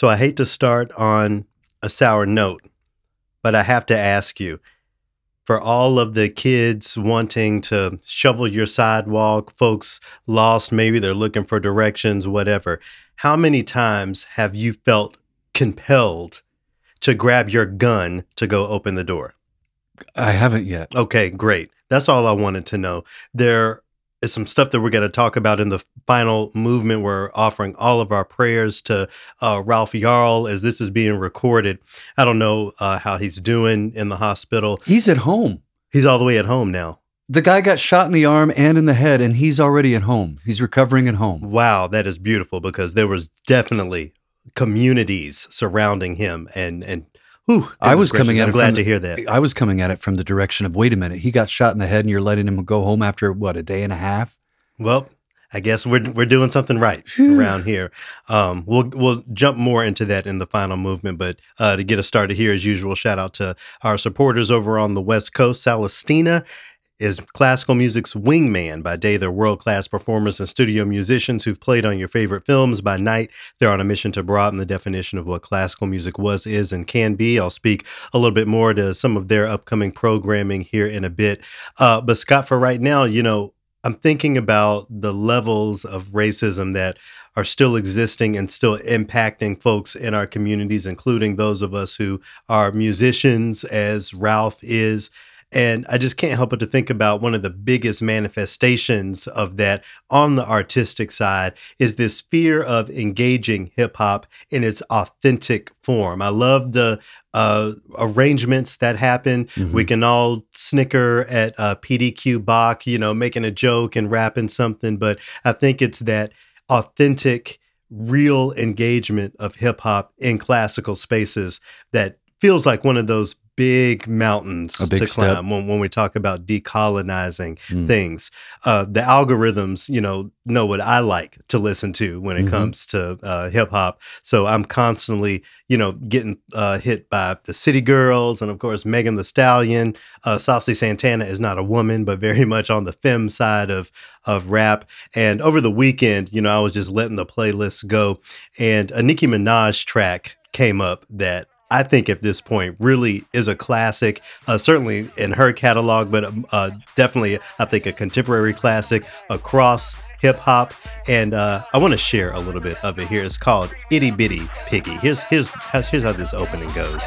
So I hate to start on a sour note, but I have to ask you for all of the kids wanting to shovel your sidewalk, folks lost, maybe they're looking for directions, whatever. How many times have you felt compelled to grab your gun to go open the door? I haven't yet. Okay, great. That's all I wanted to know. There is some stuff that we're going to talk about in the final movement. We're offering all of our prayers to uh, Ralph Yarl as this is being recorded. I don't know uh, how he's doing in the hospital. He's at home. He's all the way at home now. The guy got shot in the arm and in the head, and he's already at home. He's recovering at home. Wow, that is beautiful because there was definitely communities surrounding him and and whew, I was coming at I'm it glad from to the- hear that. I was coming at it from the direction of wait a minute, he got shot in the head, and you're letting him go home after what a day and a half. Well, I guess we're we're doing something right around here. Um, we'll we'll jump more into that in the final movement, but uh, to get us started here, as usual, shout out to our supporters over on the West Coast. Salastina is classical music's wingman. By day, they're world class performers and studio musicians who've played on your favorite films. By night, they're on a mission to broaden the definition of what classical music was, is, and can be. I'll speak a little bit more to some of their upcoming programming here in a bit. Uh, but Scott, for right now, you know, I'm thinking about the levels of racism that are still existing and still impacting folks in our communities, including those of us who are musicians, as Ralph is. And I just can't help but to think about one of the biggest manifestations of that on the artistic side is this fear of engaging hip hop in its authentic form. I love the uh, arrangements that happen. Mhm. We can all snicker at uh, PDQ Bach, you know, making a joke and rapping something, but I think it's that authentic, real engagement of hip hop in classical spaces that feels like one of those big mountains big to climb when, when we talk about decolonizing Mm. things. Uh, the algorithms, you know, know what I like to listen to when it Mhm. comes to uh, hip hop. So I'm constantly, you know, getting uh, hit by the City Girls and of course Megan Thee Stallion. Uh, Saucy Santana is not a woman, but very much on the femme side of of rap. And over the weekend, you know, I was just letting the playlist go, and a Nicki Minaj track came up that. I think at this point really is a classic, uh, certainly in her catalog, but um, uh, definitely I think a contemporary classic across hip hop. And uh, I want to share a little bit of it here. It's called Itty Bitty Piggy. Here's here's here's how this opening goes.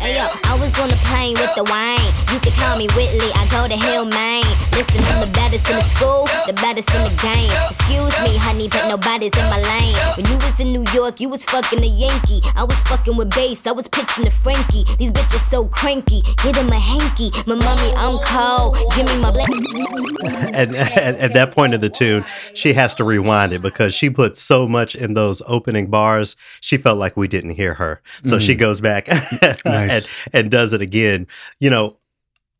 Hey yo, I was on the plane with Dwayne. You can call me Whitley, I go to Hillman. Listen, I'm the baddest in the school, the baddest in the game. Excuse me, honey, but nobody's in my lane. When you was in New York, you was fucking a Yankee. I was fucking with bass, I was pitching to Frankie. These bitches so cranky, get him a hanky. My mommy, I'm cold, give me my black. and at, at that point of the tune, she has to rewind it because she put so much in those opening bars. She felt like we didn't hear her, so she mm. goes back Nice. And, and does it again. You know,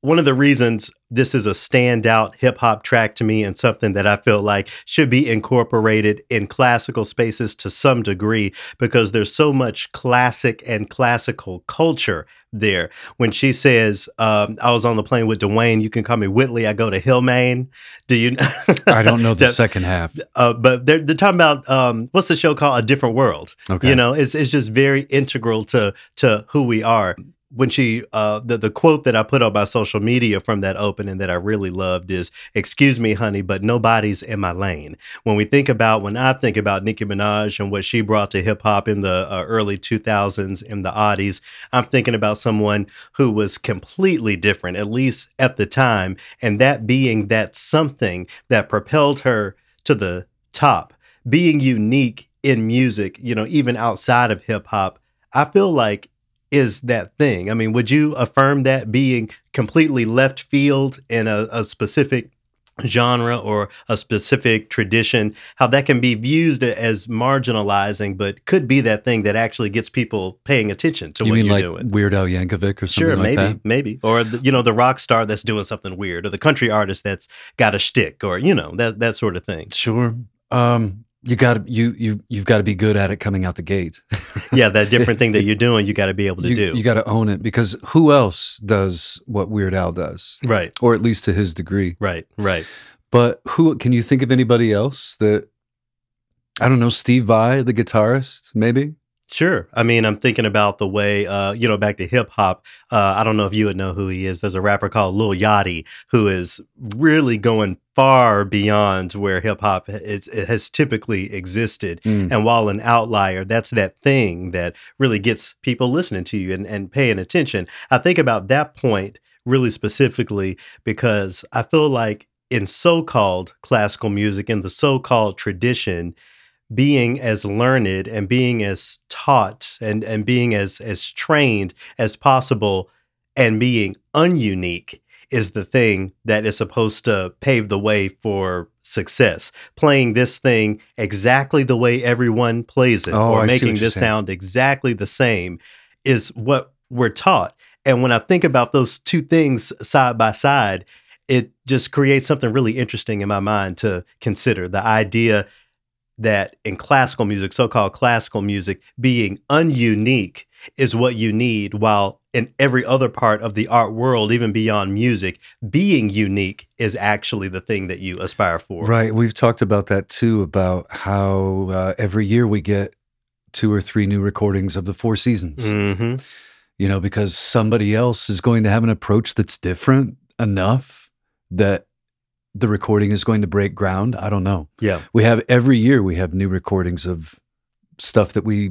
one of the reasons this is a standout hip hop track to me and something that I feel like should be incorporated in classical spaces to some degree because there's so much classic and classical culture there. When she says, um, I was on the plane with Dwayne, you can call me Whitley, I go to Hillman. Do you? I don't know the That- second half. uh, but they're, they're talking about um, what's the show called? A Different World. Okay. You know, it's it's just very integral to to who we are. When she uh, the the quote that I put on my social media from that opening that I really loved is "Excuse me, honey, but nobody's in my lane." When we think about when I think about Nicki Minaj and what she brought to hip hop in the uh, early 2000s in the oddies, I'm thinking about someone who was completely different, at least at the time, and that being that something that propelled her to the top, being unique in music, you know, even outside of hip hop, I feel like is that thing. I mean, would you affirm that being completely left field in a, a specific genre or a specific tradition, how that can be viewed as marginalizing, but could be that thing that actually gets people paying attention to You what mean you're like doing? Weird Al Yankovic or something Sure, like maybe, maybe, or the, you know, the rock star that's doing something weird, or the country artist that's got a shtick, or you know, that that sort of thing. Sure. Um, you got to you you you've got to be good at it coming out the gate. Yeah, that different thing that you're doing, you got to be able to you, do. You got to own it because who else does what Weird Al does, right, or at least to his degree? right, right. But who can you think of anybody else that I don't know, Steve Vai, the guitarist, maybe. Sure. I mean, I'm thinking about the way, uh, you know, back to hip hop. Uh, I don't know if you would know who he is. There's a rapper called Lil Yachty who is really going far beyond where hip hop has typically existed. Mm. And while an outlier, that's that thing that really gets people listening to you and, and paying attention. I think about that point really specifically because I feel like in so called classical music, in the so called tradition, being as learned and being as taught and, and being as, as trained as possible and being ununique is the thing that is supposed to pave the way for success. Playing this thing exactly the way everyone plays it Oh, or I making this sound exactly the same is what we're taught. And when I think about those two things side by side, it just creates something really interesting in my mind to consider the idea that in classical music, so called classical music, being ununique is what you need, while in every other part of the art world, even beyond music, being unique is actually the thing that you aspire for. Right. We've talked about that too, about how uh, every year we get two or three new recordings of the Four Seasons. hmm you know, because somebody else is going to have an approach that's different enough that the recording is going to break ground. I don't know. Yeah. We have every year we have new recordings of stuff that we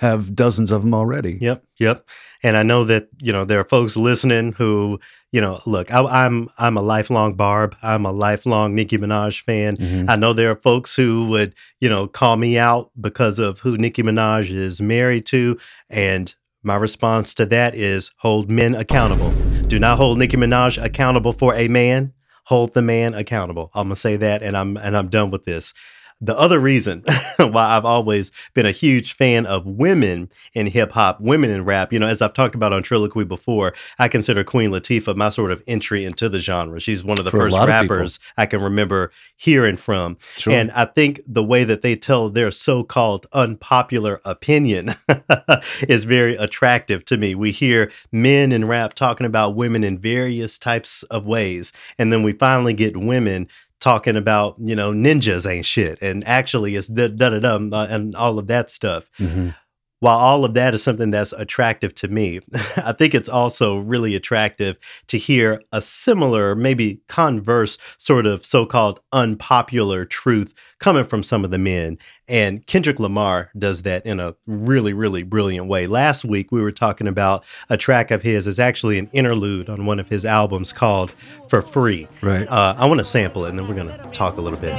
have dozens of them already. Yep, yep. And I know that you know there are folks listening who you know look. I, I'm I'm a lifelong Barb. I'm a lifelong Nicki Minaj fan. Mhm. I know there are folks who would you know call me out because of who Nicki Minaj is married to, and my response to that is hold men accountable. Do not hold Nicki Minaj accountable for a man. Hold the man accountable. I'm gonna say that, and I'm and I'm done with this. The other reason why I've always been a huge fan of women in hip hop, women in rap, you know, as I've talked about on Trilloquy before, I consider Queen Latifah my sort of entry into the genre. She's one of the For first lot of people. rappers I can remember hearing from. Sure. And I think the way that they tell their so called unpopular opinion is very attractive to me. We hear men in rap talking about women in various types of ways. And then we finally get women talking about, you know, ninjas ain't shit. And actually, it's da da da dum uh, and all of that stuff Mhm. while all of that is something that's attractive to me, I think it's also really attractive to hear a similar, maybe converse sort of so called unpopular truth coming from some of the men. And Kendrick Lamar does that in a really, really brilliant way. Last week, we were talking about a track of his is actually an interlude on one of his albums called For Free. Right. Uh, I want to sample it and then we're going to talk a little bit.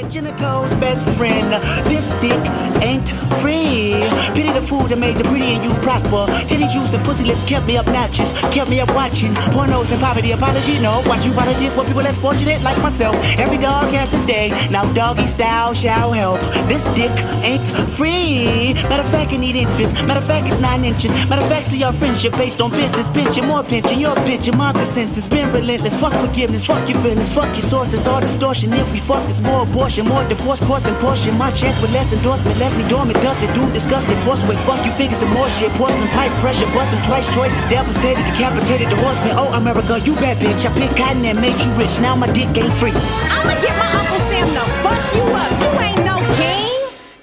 Best friend. This dick ain't free. Pity the food that made the pretty and you prosper. Titty juice and pussy lips kept me obnoxious. Kept me up watching pornos and poverty. Apology, no. Watch you by the dick with people less fortunate like myself. Every dog has his day. Now doggy style shall help. This dick ain't free. Matter of fact, it need interest. Matter of fact, it's nine inches. Matter of fact, see our friendship based on business. Pension, more pension, your pension, my consensus. Been relentless. Fuck forgiveness. Fuck your feelings. Fuck your sources. All distortion. If we fuck, there's more abortion. More divorce, course and portion. My check with less endorsement. Left me dormant. Dusted. Doom, disgusted. Force away. Fuck you figures and more shit. Porcelain pipes. Pressure. Busting twice. Choices. Devastated. Decapitated. The horseman. Oh, America, you bad bitch. I picked cotton and made you rich. Now my dick ain't free. I'ma get my Uncle Sam to fuck you up. You ain't.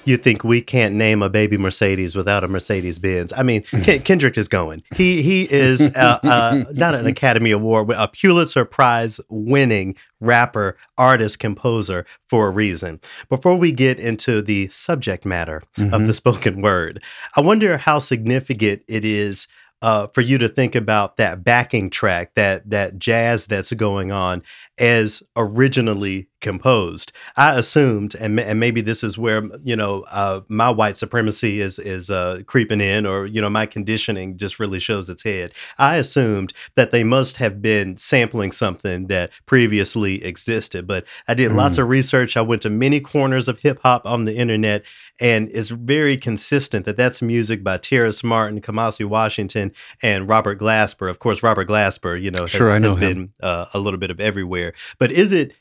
You think we can't name a baby Mercedes without a Mercedes Benz? I mean, Ken- Kendrick is going. He he is uh, uh, not an Academy Award, a Pulitzer Prize winning rapper, artist, composer for a reason. Before we get into the subject matter of the spoken word, I wonder how significant it is. Uh, for you to think about that backing track, that that jazz that's going on, as originally composed. I assumed, and, and maybe this is where you know uh, my white supremacy is is uh, creeping in, or you know my conditioning just really shows its head. I assumed that they must have been sampling something that previously existed, but I did lots of research. I went to many corners of hip hop on the internet, and it's very consistent that that's music by Terrace Martin, Kamasi Washington, and Robert Glasper. Of course, Robert Glasper, you know, has, Sure, I know has him. been uh, a little bit of everywhere. But is it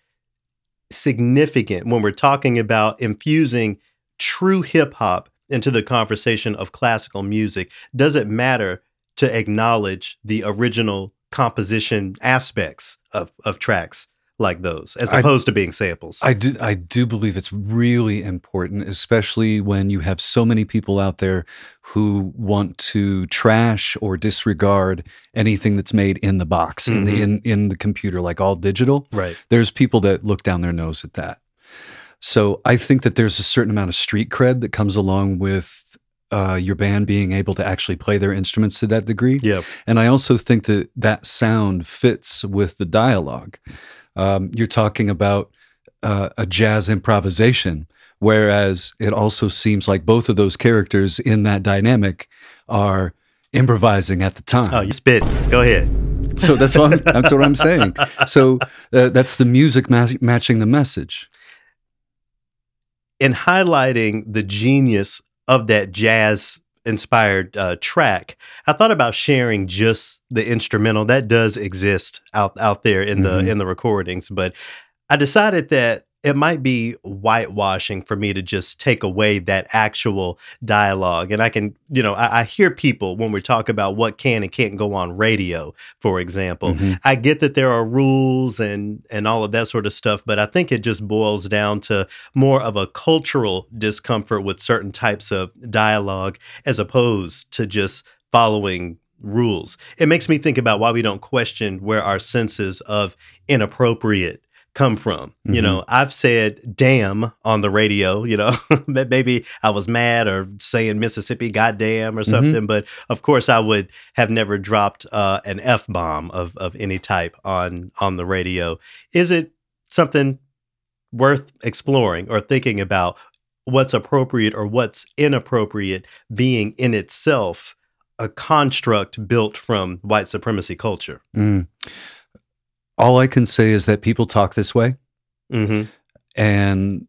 significant when we're talking about infusing true hip hop into the conversation of classical music? Does it matter to acknowledge the original composition aspects of, of tracks like those, as I- opposed to being samples. I do I do believe it's really important, especially when you have so many people out there who want to trash or disregard anything that's made in the box in the in, in the computer, like all digital. right. There's people that look down their nose at that. So I think that there's a certain amount of street cred that comes along with uh, your band being able to actually play their instruments to that degree. Yeah. And I also think that that sound fits with the dialogue. Um, you're talking about uh, a jazz improvisation, whereas it also seems like both of those characters in that dynamic are improvising at the time. Oh, you spit. Go ahead. So that's what I'm, that's what I'm saying. So uh, that's the music ma- matching the message. in highlighting the genius of that jazz inspired uh, track, I thought about sharing just the instrumental that does exist out out there in the Mhm. in the recordings, but I decided that it might be whitewashing for me to just take away that actual dialogue. And I can, you know, I, I hear people when we talk about what can and can't go on radio, for example. Mhm. I get that there are rules and and all of that sort of stuff, but I think it just boils down to more of a cultural discomfort with certain types of dialogue as opposed to just following rules. It makes me think about why we don't question where our senses of inappropriate come from. You Mhm. know, I've said damn on the radio, you know, maybe I was mad or saying Mississippi goddamn or Mhm. something, but of course I would have never dropped uh, an F bomb of, of any type on on the radio. Is it something worth exploring or thinking about what's appropriate or what's inappropriate being in itself a construct built from white supremacy culture? Mm. All I can say is that people talk this way. Mm-hmm. and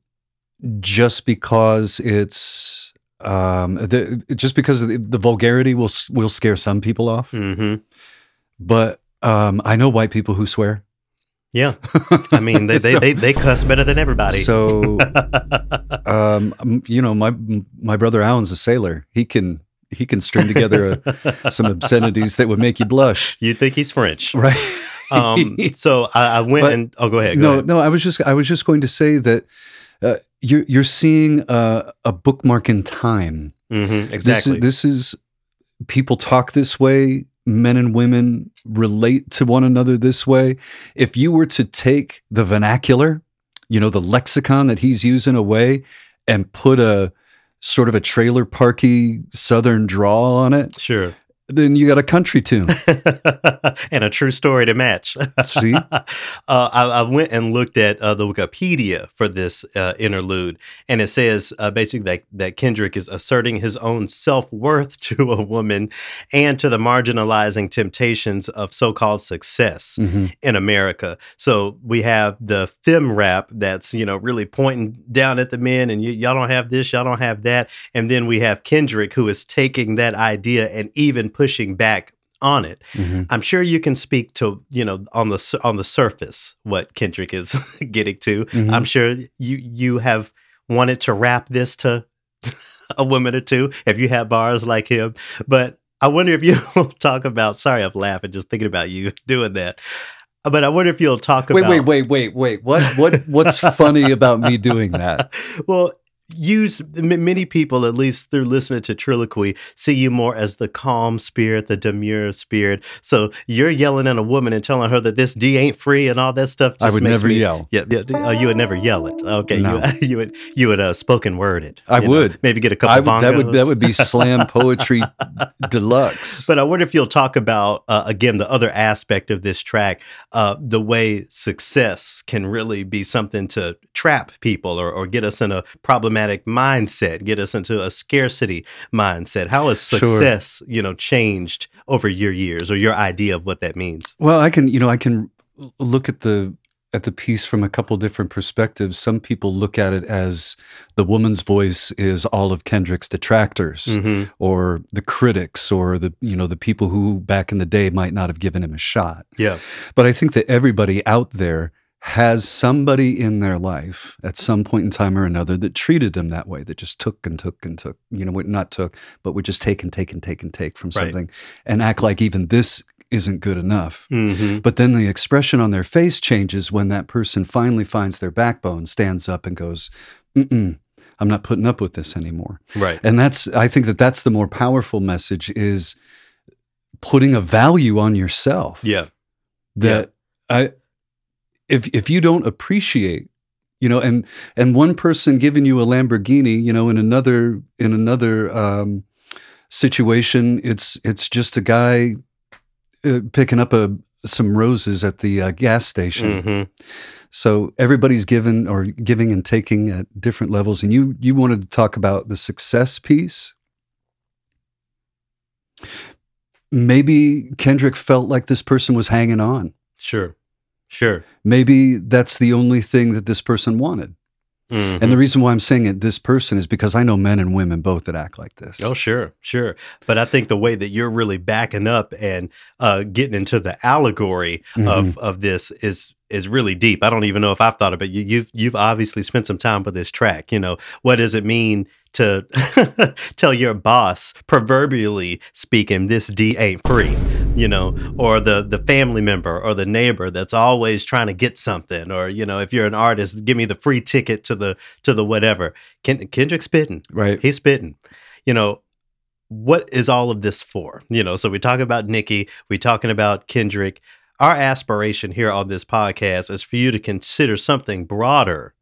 just because it's um, the, just because of the, the vulgarity will will scare some people off, Mm-hmm. but um, I know white people who swear. Yeah. I mean, they, they, So- they, they cuss better than everybody. So, um, you know, my my brother Alan's a sailor. He can he can string together a, some obscenities that would make you blush, You'd think he's French. right? Um, so I, I went But- and, oh, go ahead. Go no, ahead. no. I was just I was just going to say that uh, you're you're seeing uh, a bookmark in time. Mm-hmm. This Exactly. is, this is people talk this way. Men and women relate to one another this way. If you were to take the vernacular, you know, the lexicon that he's using away and put a sort of a trailer parky southern drawl on it, sure. Then you got a country tune. and a true story to match. See? uh, I, I went and looked at uh, the Wikipedia for this uh, interlude, and it says uh, basically that, that Kendrick is asserting his own self worth to a woman and to the marginalizing temptations of so called success Mhm. in America. So we have the fem rap that's, you know, really pointing down at the men and y'all don't have this, y'all don't have that. And then we have Kendrick who is taking that idea and even pushing back on it. Mhm. I'm sure you can speak to, you know, on the on the surface what Kendrick is getting to. Mhm. I'm sure you you have wanted to rap this to a woman or two if you have bars like him. But I wonder if you'll talk about sorry, I'm laughing just thinking about you doing that. But I wonder if you'll talk Wait, about Wait, wait, wait, wait, wait. What what what's funny about me doing that? well, use m- many people, at least through listening to Trilloquy, see you more as the calm spirit, the demure spirit. So you're yelling at a woman and telling her that this D ain't free and all that stuff. I would never me- yell. Yeah, yeah. Oh, you would never yell it. Okay, No. you you would you would uh, spoken word it. I you know, would. maybe get a couple. I would, that would that would be slam poetry deluxe. But I wonder if you'll talk about uh, again the other aspect of this track, uh, the way success can really be something to trap people or, or get us in a problematic mindset, get us into a scarcity mindset. How has Sure. success, you know, changed over your years or your idea of what that means? Well, I can, you know, I can look at the at the piece from a couple different perspectives. Some people look at it as the woman's voice is all of Kendrick's detractors Mm-hmm. or the critics or the, you know, the people who back in the day might not have given him a shot. Yeah. But I think that everybody out there has somebody in their life at some point in time or another that treated them that way, that just took and took and took, you know, not took, but would just take and take and take and take from Right. something and act like even this isn't good enough. hmm But then the expression on their face changes when that person finally finds their backbone, stands up, and goes, Mm-mm, I'm not putting up with this anymore. Right. And that's, I think that that's the more powerful message is putting a value on yourself. Yeah. That I, if, if you don't appreciate, you know, and, and one person giving you a Lamborghini, you know, in another, in another, um, situation, it's, it's just a guy uh, picking up a, some roses at the uh, gas station. hmm So everybody's given or giving and taking at different levels. And you you wanted to talk about the success piece. Maybe Kendrick felt like this person was hanging on. Sure. Sure. Maybe that's the only thing that this person wanted. Mhm. And the reason why I'm saying it this person is because I know men and women both that act like this. Oh, sure, sure. But I think the way that you're really backing up and uh, getting into the allegory Mm-hmm. of of this is is really deep. I don't even know if I've thought of it. You, you've you've obviously spent some time with this track. You know, what does it mean to tell your boss, proverbially speaking, this D ain't free? You know, or the the family member or the neighbor that's always trying to get something, or you know, if you're an artist, give me the free ticket to the to the whatever. Ken, Kendrick spitting, Right. He's spitting. You know, what is all of this for? You know, so we talk about Nicki, we talking about Kendrick. Our aspiration here on this podcast is for you to consider something broader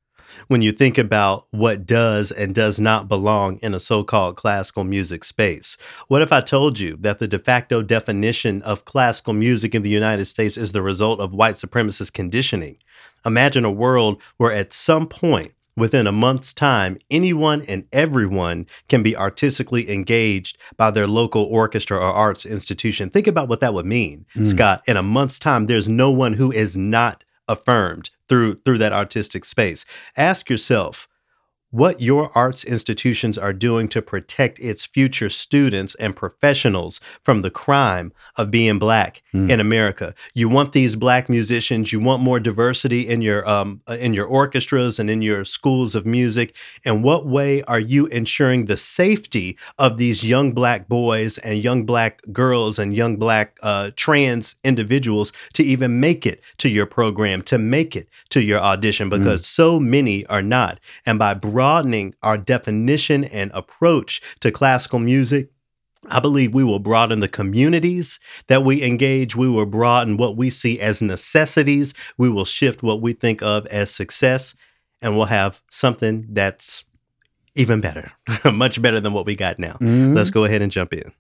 when you think about what does and does not belong in a so-called classical music space. What if I told you that the de facto definition of classical music in the United States is the result of white supremacist conditioning? Imagine a world where at some point within a month's time, anyone and everyone can be artistically engaged by their local orchestra or arts institution. Think about what that would mean, hmm. Scott. In a month's time, there's no one who is not affirmed through through that artistic space. Ask yourself what your arts institutions are doing to protect its future students and professionals from the crime of being black in America. You want these black musicians, you want more diversity in your um, uh, in your orchestras and in your schools of music. In what way are you ensuring the safety of these young black boys and young black girls and young black uh, trans individuals to even make it to your program, to make it to your audition? Because so many are not. And by broadening our definition and approach to classical music, I believe we will broaden the communities that we engage. We will broaden what we see as necessities. We will shift what we think of as success, and we'll have something that's even better, much better than what we got now. Mhm. Let's go ahead and jump in.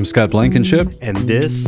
I'm Scott Blankenship. And this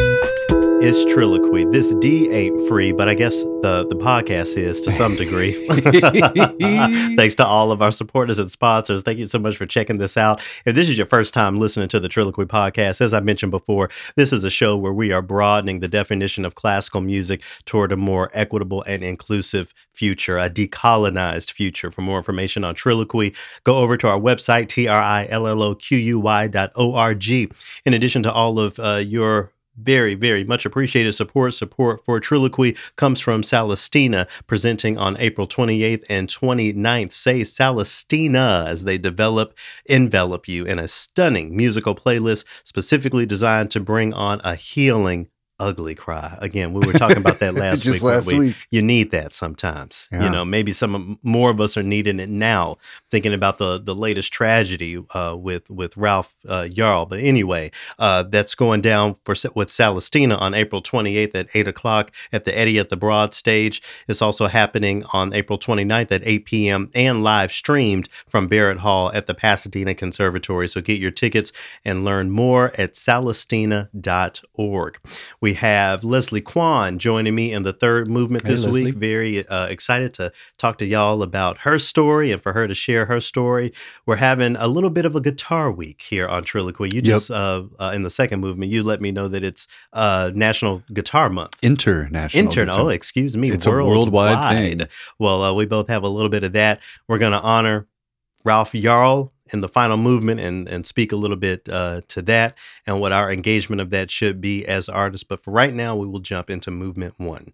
is Trilloquy. This D ain't free, but I guess the, the podcast is to some degree. Thanks to all of our supporters and sponsors. Thank you so much for checking this out. If this is your first time listening to the Trilloquy podcast, as I mentioned before, this is a show where we are broadening the definition of classical music toward a more equitable and inclusive future, a decolonized future. For more information on Trilloquy, go over to our website, T-R-I-L-L-O-Q-U-Y dot O-R-G. In addition to all of uh, your very, very much appreciated support. Support for Trilloquy comes from Salastina, presenting on April 28th and 29th. Say Salastina as they develop, envelop you in a stunning musical playlist specifically designed to bring on a healing, ugly cry. Again, we were talking about that last Just week. last we? week. You need that sometimes. Yeah. You know, maybe some more of us are needing it now. Thinking about the the latest tragedy uh, with with Ralph uh, Yarl. But anyway, uh, that's going down for with Salastina on April 28th at 8 o'clock at the Edye at the Broad stage. It's also happening on April 29th at 8 p.m. and live streamed from Barrett Hall at the Pasadena Conservatory. So get your tickets and learn more at salastina.org. We We have Leslie Kwan joining me in the third movement this Leslie. week. Very uh, excited to talk to y'all about her story and for her to share her story. We're having a little bit of a guitar week here on Trilloquy. You Yep. just, uh, uh, in the second movement, you let me know that it's uh, National Guitar Month. International. Intern. guitar. Oh, excuse me. It's a worldwide thing. Well, uh, we both have a little bit of that. We're going to honor Ralph Yarl in the final movement and, and speak a little bit uh, to that and what our engagement of that should be as artists. But for right now, we will jump into movement one.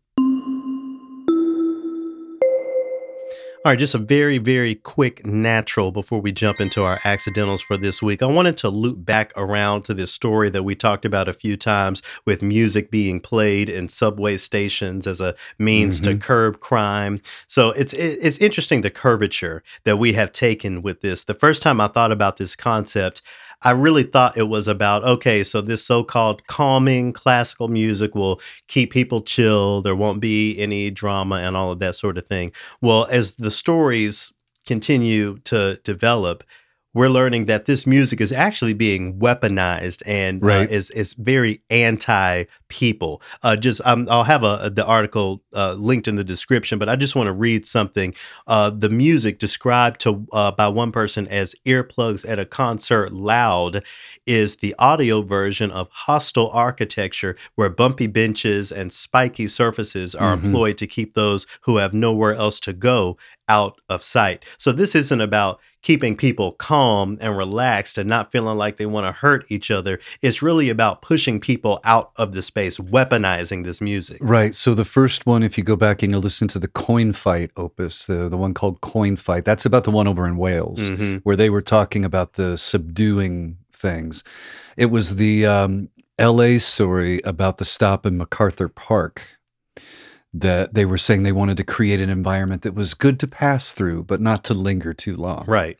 All right, just a very, very quick natural before we jump into our accidentals for this week. I wanted to loop back around to this story that we talked about a few times with music being played in subway stations as a means to mm-hmm. curb crime. So it's it's interesting the curvature that we have taken with this. The first time I thought about this concept, I really thought it was about okay, so this so-called calming classical music will keep people chill. There won't be any drama and all of that sort of thing. Well, as the stories continue to develop, we're learning that this music is actually being weaponized and uh, is is very anti people. Uh, just um, I'll have a, the article uh, linked in the description, but I just want to read something. Uh, the music described to uh, by one person as earplugs at a concert loud is the audio version of hostile architecture where bumpy benches and spiky surfaces are Mhm. employed to keep those who have nowhere else to go out of sight. So this isn't about keeping people calm and relaxed and not feeling like they want to hurt each other. It's really about pushing people out of the space, weaponizing this music. Right. So the first one, if you go back and you listen to the Coin Fight opus, the, the one called Coin Fight, that's about the one over in Wales, Mhm. where they were talking about the subduing things. It was the um, LA story about the stop in MacArthur Park that they were saying they wanted to create an environment that was good to pass through, but not to linger too long. Right.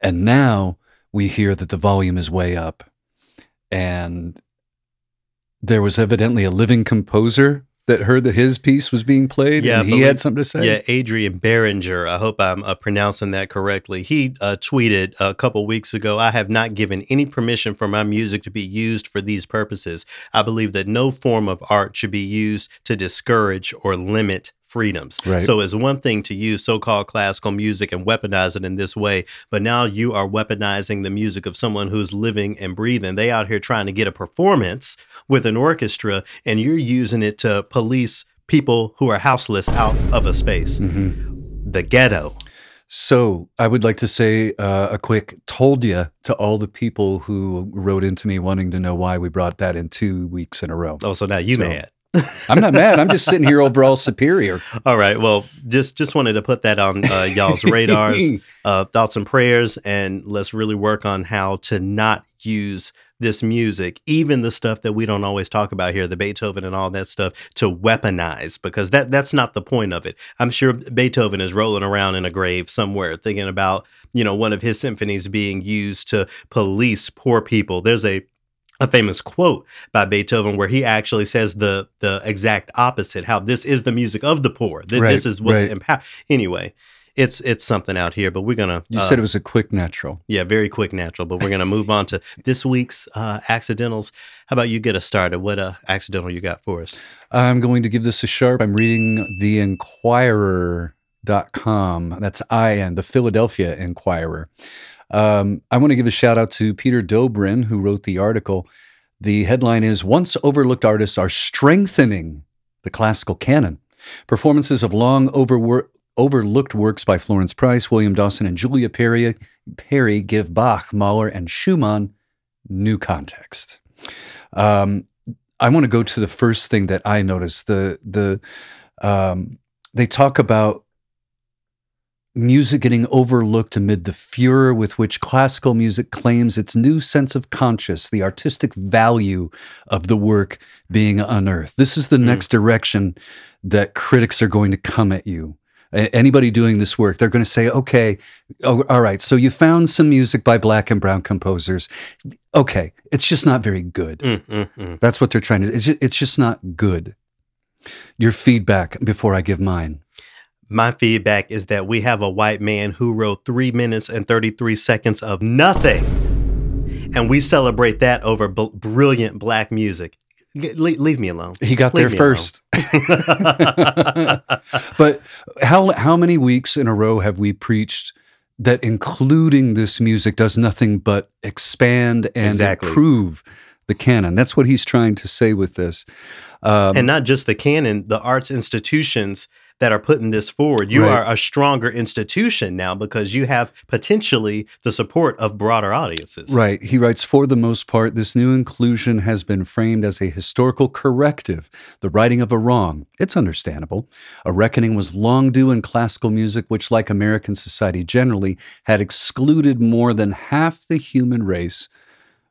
And now we hear that the volume is way up. And there was evidently a living composer that heard that his piece was being played Yeah, and he had something to say. Yeah, Adrian Berenguer. I hope I'm uh, pronouncing that correctly. He uh, tweeted a couple weeks ago I have not given any permission for my music to be used for these purposes. I believe that no form of art should be used to discourage or limit freedoms. Right. So it's one thing to use so called classical music and weaponize it in this way, but now you are weaponizing the music of someone who's living and breathing. They out here trying to get a performance with an orchestra, and you're using it to police people who are houseless out of a space. Mhm. The ghetto. So I would like to say uh, a quick told ya to all the people who wrote into me wanting to know why we brought that in two weeks in a row. Oh, so now you So- mad. I'm not mad. I'm just sitting here overall superior. All right. Well, just just wanted to put that on uh, y'all's radars, uh, thoughts and prayers, and let's really work on how to not use this music, even the stuff that we don't always talk about here, the Beethoven and all that stuff, to weaponize because that that's not the point of it. I'm sure Beethoven is rolling around in a grave somewhere thinking about you know one of his symphonies being used to police poor people. There's a a famous quote by Beethoven where he actually says the the exact opposite how this is the music of the poor Th- Right, this is what's right. empower anyway it's it's something out here but we're gonna You uh, said it was a quick natural. yeah very quick natural but we're gonna move on to this week's uh accidentals how about you get us started what uh accidental you got for us I'm going to give this a sharp. I'm reading the Inquirer.com. That's IN, the Philadelphia Inquirer. Um, I want to give a shout out to Peter Dobrin, who wrote the article. The headline is Once Overlooked Artists Are Strengthening the Classical Canon. Performances of long overwor- overlooked works by Florence Price, William Dawson, and Julia Perry, Perry give Bach, Mahler, and Schumann new context. Um, I want to go to the first thing that I noticed. The the um, they talk about music getting overlooked amid the furor with which classical music claims its new sense of conscious, the artistic value of the work being unearthed. This is the next direction that critics are going to come at you. Anybody doing this work, they're going to say, okay, oh, all right, so you found some music by black and brown composers. Okay, it's just not very good. Mm, mm, mm. That's what they're trying to. It's just, it's just not good. Your feedback before I give mine. my feedback is that we have a white man who wrote three minutes and 33 seconds of nothing and we celebrate that over b- brilliant black music Get- le- leave me alone. He got Leave there first. but how how many weeks in a row have we preached that including this music does nothing but expand and Exactly. improve the canon? That's what he's trying to say with this. Um, and not just the canon, the arts institutions that are putting this forward. You Right. are a stronger institution now because you have potentially the support of broader audiences. Right. He writes, for the most part, this new inclusion has been framed as a historical corrective, the righting of a wrong. It's understandable. A reckoning was long due in classical music, which, like American society generally, had excluded more than half the human race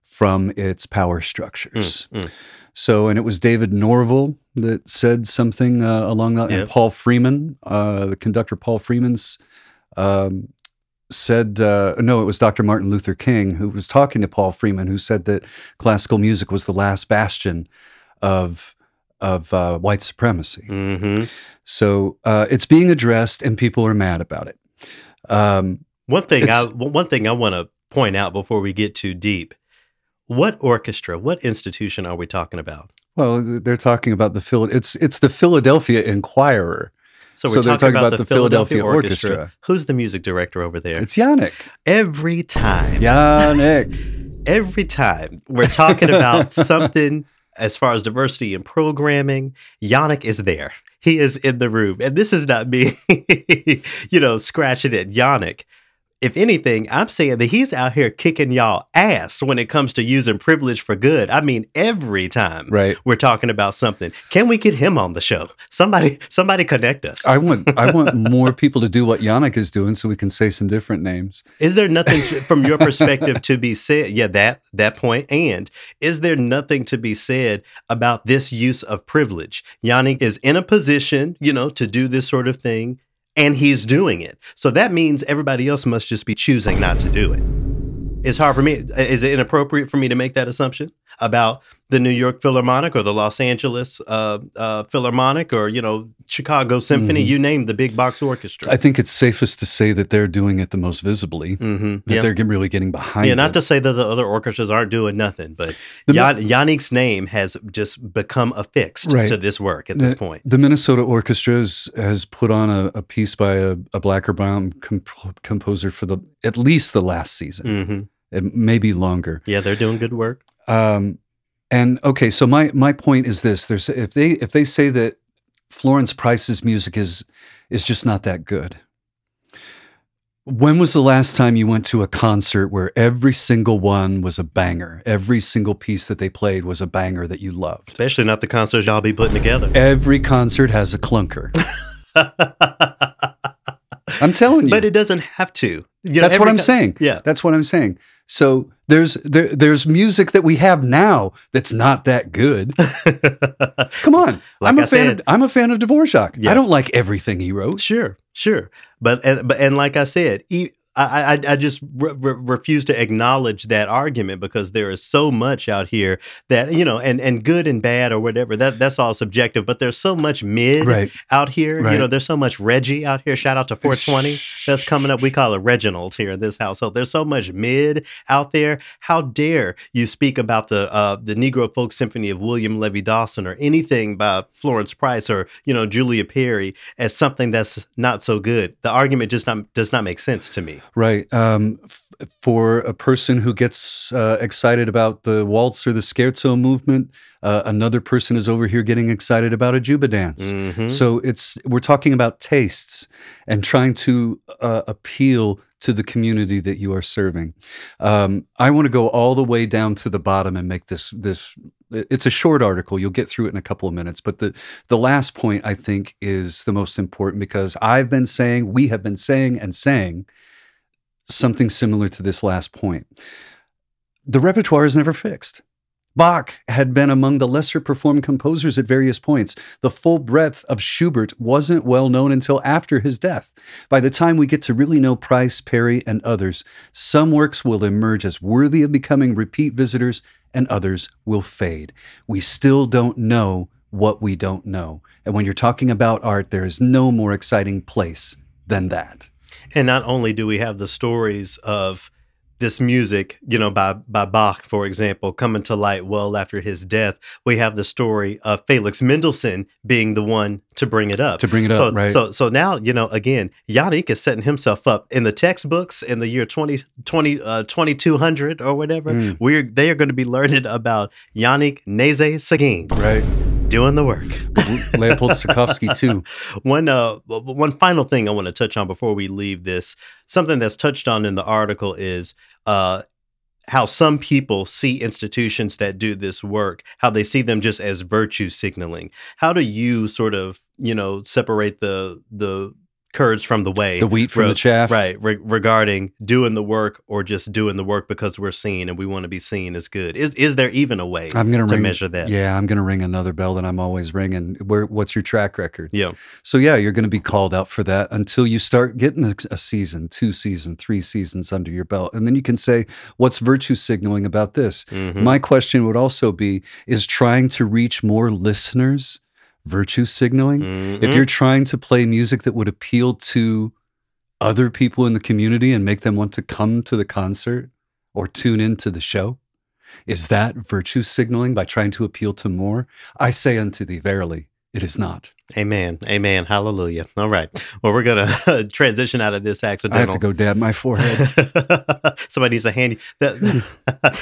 from its power structures. Mm, So, and it was David Norville that said something uh, along that, Yep. and Paul Freeman, uh, the conductor Paul Freeman's um, said, uh, no, it was Dr. Martin Luther King who was talking to Paul Freeman, who said that classical music was the last bastion of of uh, white supremacy. hmm So uh, it's being addressed, and people are mad about it. Um, One thing I one thing I want to point out before we get too deep. What orchestra, what institution are we talking about? well, they're talking about the Phil. It's it's the Philadelphia Inquirer. So So we're they're talking, about, about the, the Philadelphia, Philadelphia Orchestra. Orchestra. Who's the music director over there? It's Yannick. every time. Yannick. every time we're talking about something as far as diversity and programming, Yannick is there. He is in the room. And this is not me, you know, scratching it. Yannick, if anything, I'm saying that he's out here kicking y'all ass when it comes to using privilege for good. I mean, every time Right. we're talking about something. Can we get him on the show? Somebody, somebody connect us. I want I want more people to do what Yannick is doing, so we can say some different names. Is there nothing to- from your perspective to be said? Yeah, that that point. And is there nothing to be said about this use of privilege? Yannick is in a position, you know, to do this sort of thing, and he's doing it. So that means everybody else must just be choosing not to do it. It's hard for me. Is it inappropriate for me to make that assumption about the New York Philharmonic or the Los Angeles uh, uh, Philharmonic or you know Chicago Symphony? Mhm. You name the big box orchestra. I think it's safest to say that they're doing it the most visibly. mm-hmm. That they're really getting behind. Yeah, not it. to say that the other orchestras aren't doing nothing, but The mi- Yannick's name has just become affixed Right. to this work at this point. The Minnesota Orchestra has, has put on a, a piece by a, a black or brown comp- composer for the at least the last season, hmm and maybe longer. Yeah, they're doing good work. Um, and okay, so my my point is this: there's if they if they say that Florence Price's music is is just not that good. When was the last time you went to a concert where every single one was a banger? Every single piece that they played was a banger that you loved. Especially not the concerts y'all be putting together. Every concert has a clunker. I'm telling you. but it doesn't have to. You know, That's what I'm saying. Yeah. That's what I'm saying. So there's there, there's music that we have now that's not that good. Come on, Like I'm a I fan. said- of, I'm a fan of Dvorak. Yeah. I don't like everything he wrote. Sure, sure, but and, but and like I said, e- I I, I just re- re- refuse to acknowledge that argument because there is so much out here that you know, and and good and bad or whatever that that's all subjective. But there's so much mid Right. out here. You know, there's so much Reggie out here. Shout out to 420 that's coming up. We call it Reginald here in this household. There's so much mid out there. How dare you speak about the uh, the Negro Folk Symphony of William Levi Dawson or anything by Florence Price or you know Julia Perry as something that's not so good? The argument just not does not make sense to me. Right. Um, f- for a person who gets uh, excited about the waltz or the scherzo movement, uh, another person is over here getting excited about a juba dance. Mhm. So it's we're talking about tastes and trying to uh, appeal to the community that you are serving. Um, I want to go all the way down to the bottom and make this this. It's a short article. You'll get through it in a couple of minutes. But the the last point I think is the most important because I've been saying, we have been saying and saying something similar to this last point. The repertoire is never fixed. Bach had been among the lesser performed composers at various points. The full breadth of Schubert wasn't well known until after his death. By the time we get to really know Price, Perry, and others, some works will emerge as worthy of becoming repeat visitors, and others will fade. We still don't know what we don't know. And when you're talking about art, there is no more exciting place than that. And not only do we have the stories of this music, you know, by by Bach, for example, coming to light well after his death, we have the story of Felix Mendelssohn being the one to bring it up. To bring it so, up, right. So so now, you know, again, Yannick is setting himself up in the textbooks in the year 20, 20 uh, 2200 or whatever. Mm. We're they are going to be learning about Yannick Nézet-Séguin right. Doing the work. Leopold Stokowski too. one uh one final thing I want to touch on before we leave this. Something that's touched on in the article is uh how some people see institutions that do this work, how they see them just as virtue signaling. How do you sort of, you know, separate the the curds from the whey? The wheat from Re- the chaff. Right, re- regarding doing the work or just doing the work because we're seen and we want to be seen as good. Is is there even a way I'm gonna to measure that? Yeah, I'm gonna ring another bell that I'm always ringing. Where what's your track record? Yeah. So yeah, you're gonna be called out for that until you start getting a, a season, two season, three seasons under your belt. And then you can say, what's virtue signaling about this? Mhm. My question would also be is trying to reach more listeners virtue signaling? Mhm. If you're trying to play music that would appeal to other people in the community and make them want to come to the concert or tune into the show, is that virtue signaling by trying to appeal to more? I say unto thee, verily, it is not. Amen. Amen. Hallelujah. All right. Well, we're going to transition out of this accidental. I have to go dab my forehead. somebody needs to hand you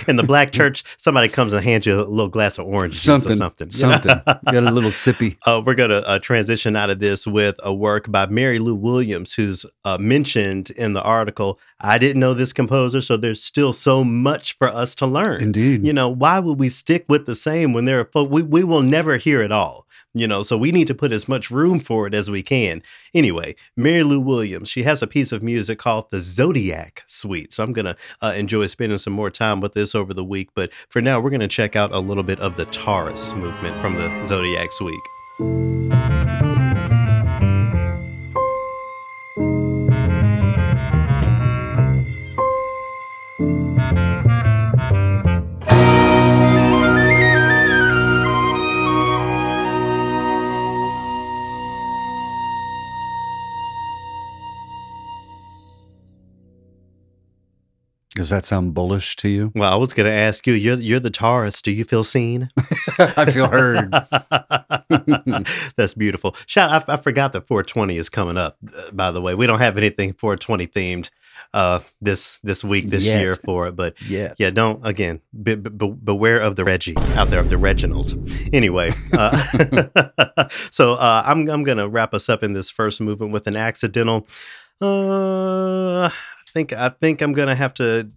in the black church. Somebody comes and hands you a little glass of orange juice or something, something. something. Get a little sippy. Uh, we're going to uh, transition out of this with a work by Mary Lou Williams, who's uh, mentioned in the article. I didn't know this composer, so there's still so much for us to learn. Indeed. You know, why would we stick with the same when there are folk we, we will never hear it all? You know, so we need to put as much room for it as we can. Anyway, Mary Lou Williams, she has a piece of music called the Zodiac Suite. So I'm going to uh, enjoy spending some more time with this over the week. But for now, we're going to check out a little bit of the Taurus movement from the Zodiac Suite. Does that sound bullish to you? Well, I was going to ask you, you're, you're the Taurus. Do you feel seen? I feel heard. That's beautiful. Shout! I, I forgot that 420 is coming up. uh, By the way, we don't have anything 420 themed uh, this this week this Yet. year for it, but Yeah. yeah, don't again. Be, be, be- beware of the Reggie out there of the Reginald. Anyway, uh, so uh, I'm I'm gonna wrap us up in this first movement with an accidental. Uh, think I think I'm gonna have to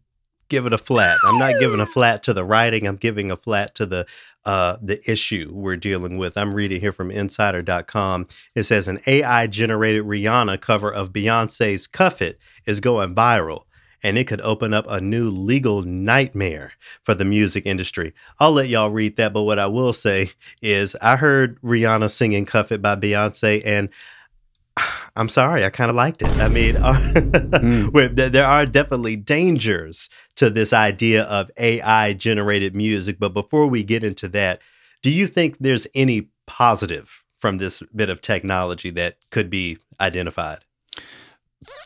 give it a flat. I'm not giving a flat to the writing. I'm giving a flat to the uh, the issue we're dealing with. I'm reading here from Insider.com. It says an AI generated Rihanna cover of Beyonce's "Cuff It" is going viral. And it could open up a new legal nightmare for the music industry. I'll let y'all read that, but what I will say is I heard Rihanna singing Cuff It by Beyonce, and I'm sorry, I kind of liked it. I mean, where th- there are definitely dangers to this idea of AI generated music. But before we get into that, do you think there's any positive from this bit of technology that could be identified?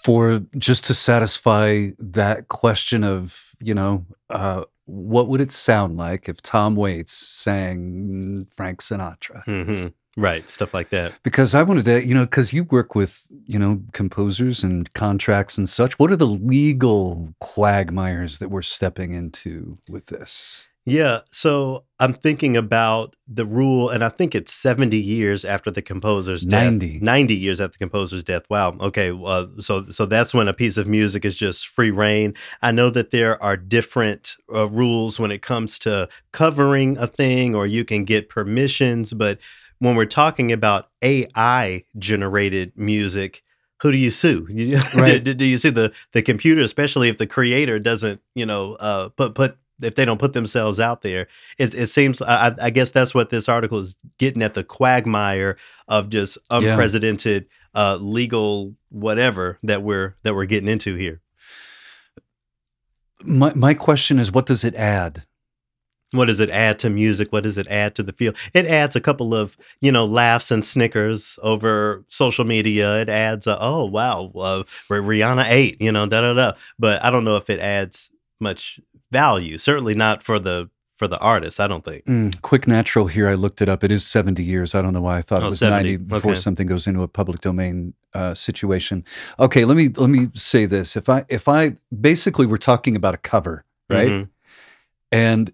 for just to satisfy that question of you know uh, what would it sound like if Tom Waits sang Frank Sinatra? hmm Right, stuff like that. Because I wanted to, you know, because you work with, you know, composers and contracts and such. What are the legal quagmires that we're stepping into with this? Yeah, so I'm thinking about the rule, and I think it's 70 years after the composer's death. 90. 90 years after the composer's death. Wow. Okay. Uh, so, so that's when a piece of music is just free rein. I know that there are different uh, rules when it comes to covering a thing, or you can get permissions. But when we're talking about AI generated music, who do you sue? Right. do, do you sue the the computer, especially if the creator doesn't, you know, uh, put put if they don't put themselves out there? It, it seems. I, I guess that's what this article is getting at the quagmire of just Yeah. unprecedented uh, legal whatever that we're that we're getting into here. My my question is, what does it add? What does it add to music? What does it add to the feel? It adds a couple of you know laughs and snickers over social media. It adds a oh wow, uh, Rihanna ate you know da da da. But I don't know if it adds much value. Certainly not for the for the artist. I don't think. Mm, quick natural here. I looked it up. It is 70 years. I don't know why I thought Oh, it was 70. 90 before Okay. something goes into a public domain uh, situation. Okay, let me let me say this. If I if I basically we're talking about a cover, right? Mhm. And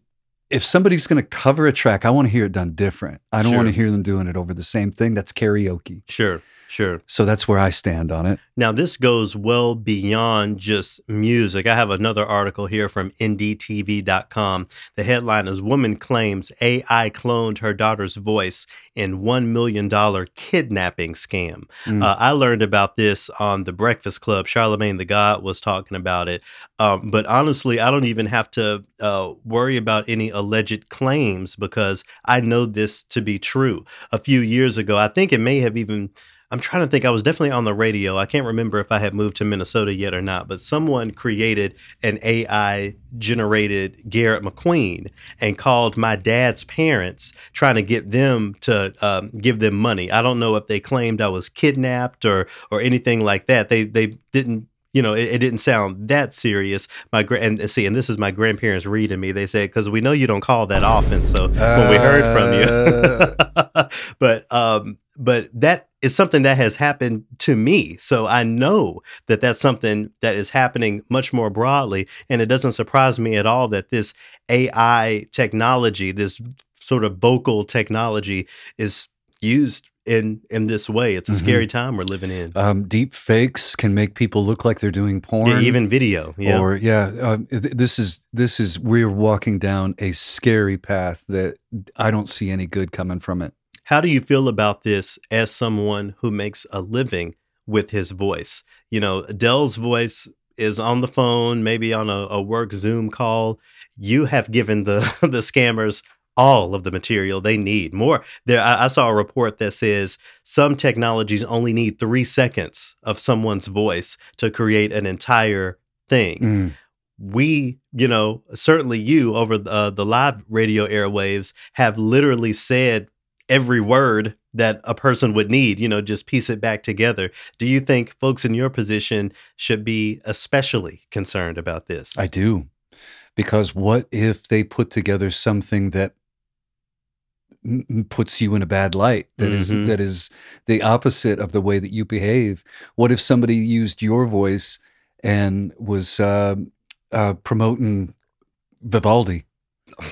if somebody's going to cover a track, I want to hear it done different. I don't want to hear them doing it over the same thing. That's karaoke. Sure, sure. So that's where I stand on it. Now, this goes well beyond just music. I have another article here from NDTV.com. The headline is Woman Claims AI Cloned Her Daughter's Voice in $1 million Kidnapping Scam. Mm. Uh, I learned about this on The Breakfast Club. Charlemagne the God was talking about it. Um, but honestly, I don't even have to uh, worry about any alleged claims because I know this to be true. A few years ago, I think it may have even I'm trying to think. I was definitely on the radio. I can't remember if I had moved to Minnesota yet or not, but someone created an AI generated Garrett McQueen and called my dad's parents trying to get them to um, give them money. I don't know if they claimed I was kidnapped or or anything like that. They they didn't. You know, it, it didn't sound that serious. My gra- and see, and this is my grandparents reading me. They said because we know you don't call that often. So when we heard from you, but um, but that is something that has happened to me. So I know that that's something that is happening much more broadly, and it doesn't surprise me at all that this AI technology, this sort of vocal technology, is used in in this way. It's a Mhm. scary time we're living in. Um, deep fakes can make people look like they're doing porn. Yeah, even video. Yeah. Or yeah, um, th- this is this is we're walking down a scary path that I don't see any good coming from it. How do you feel about this as someone who makes a living with his voice? You know, Dell's voice is on the phone, maybe on a, a work Zoom call. You have given the the scammers all of the material they need. More there, I, I saw a report that says some technologies only need three seconds of someone's voice to create an entire thing Mm. we, you know, certainly you over the, uh, the live radio airwaves have literally said every word that a person would need, you know, just piece it back together. Do you think folks in your position should be especially concerned about this? I do. Because what if they put together something that puts you in a bad light that is Mhm. that is the opposite of the way that you behave? What if somebody used your voice and was uh, uh, promoting Vivaldi?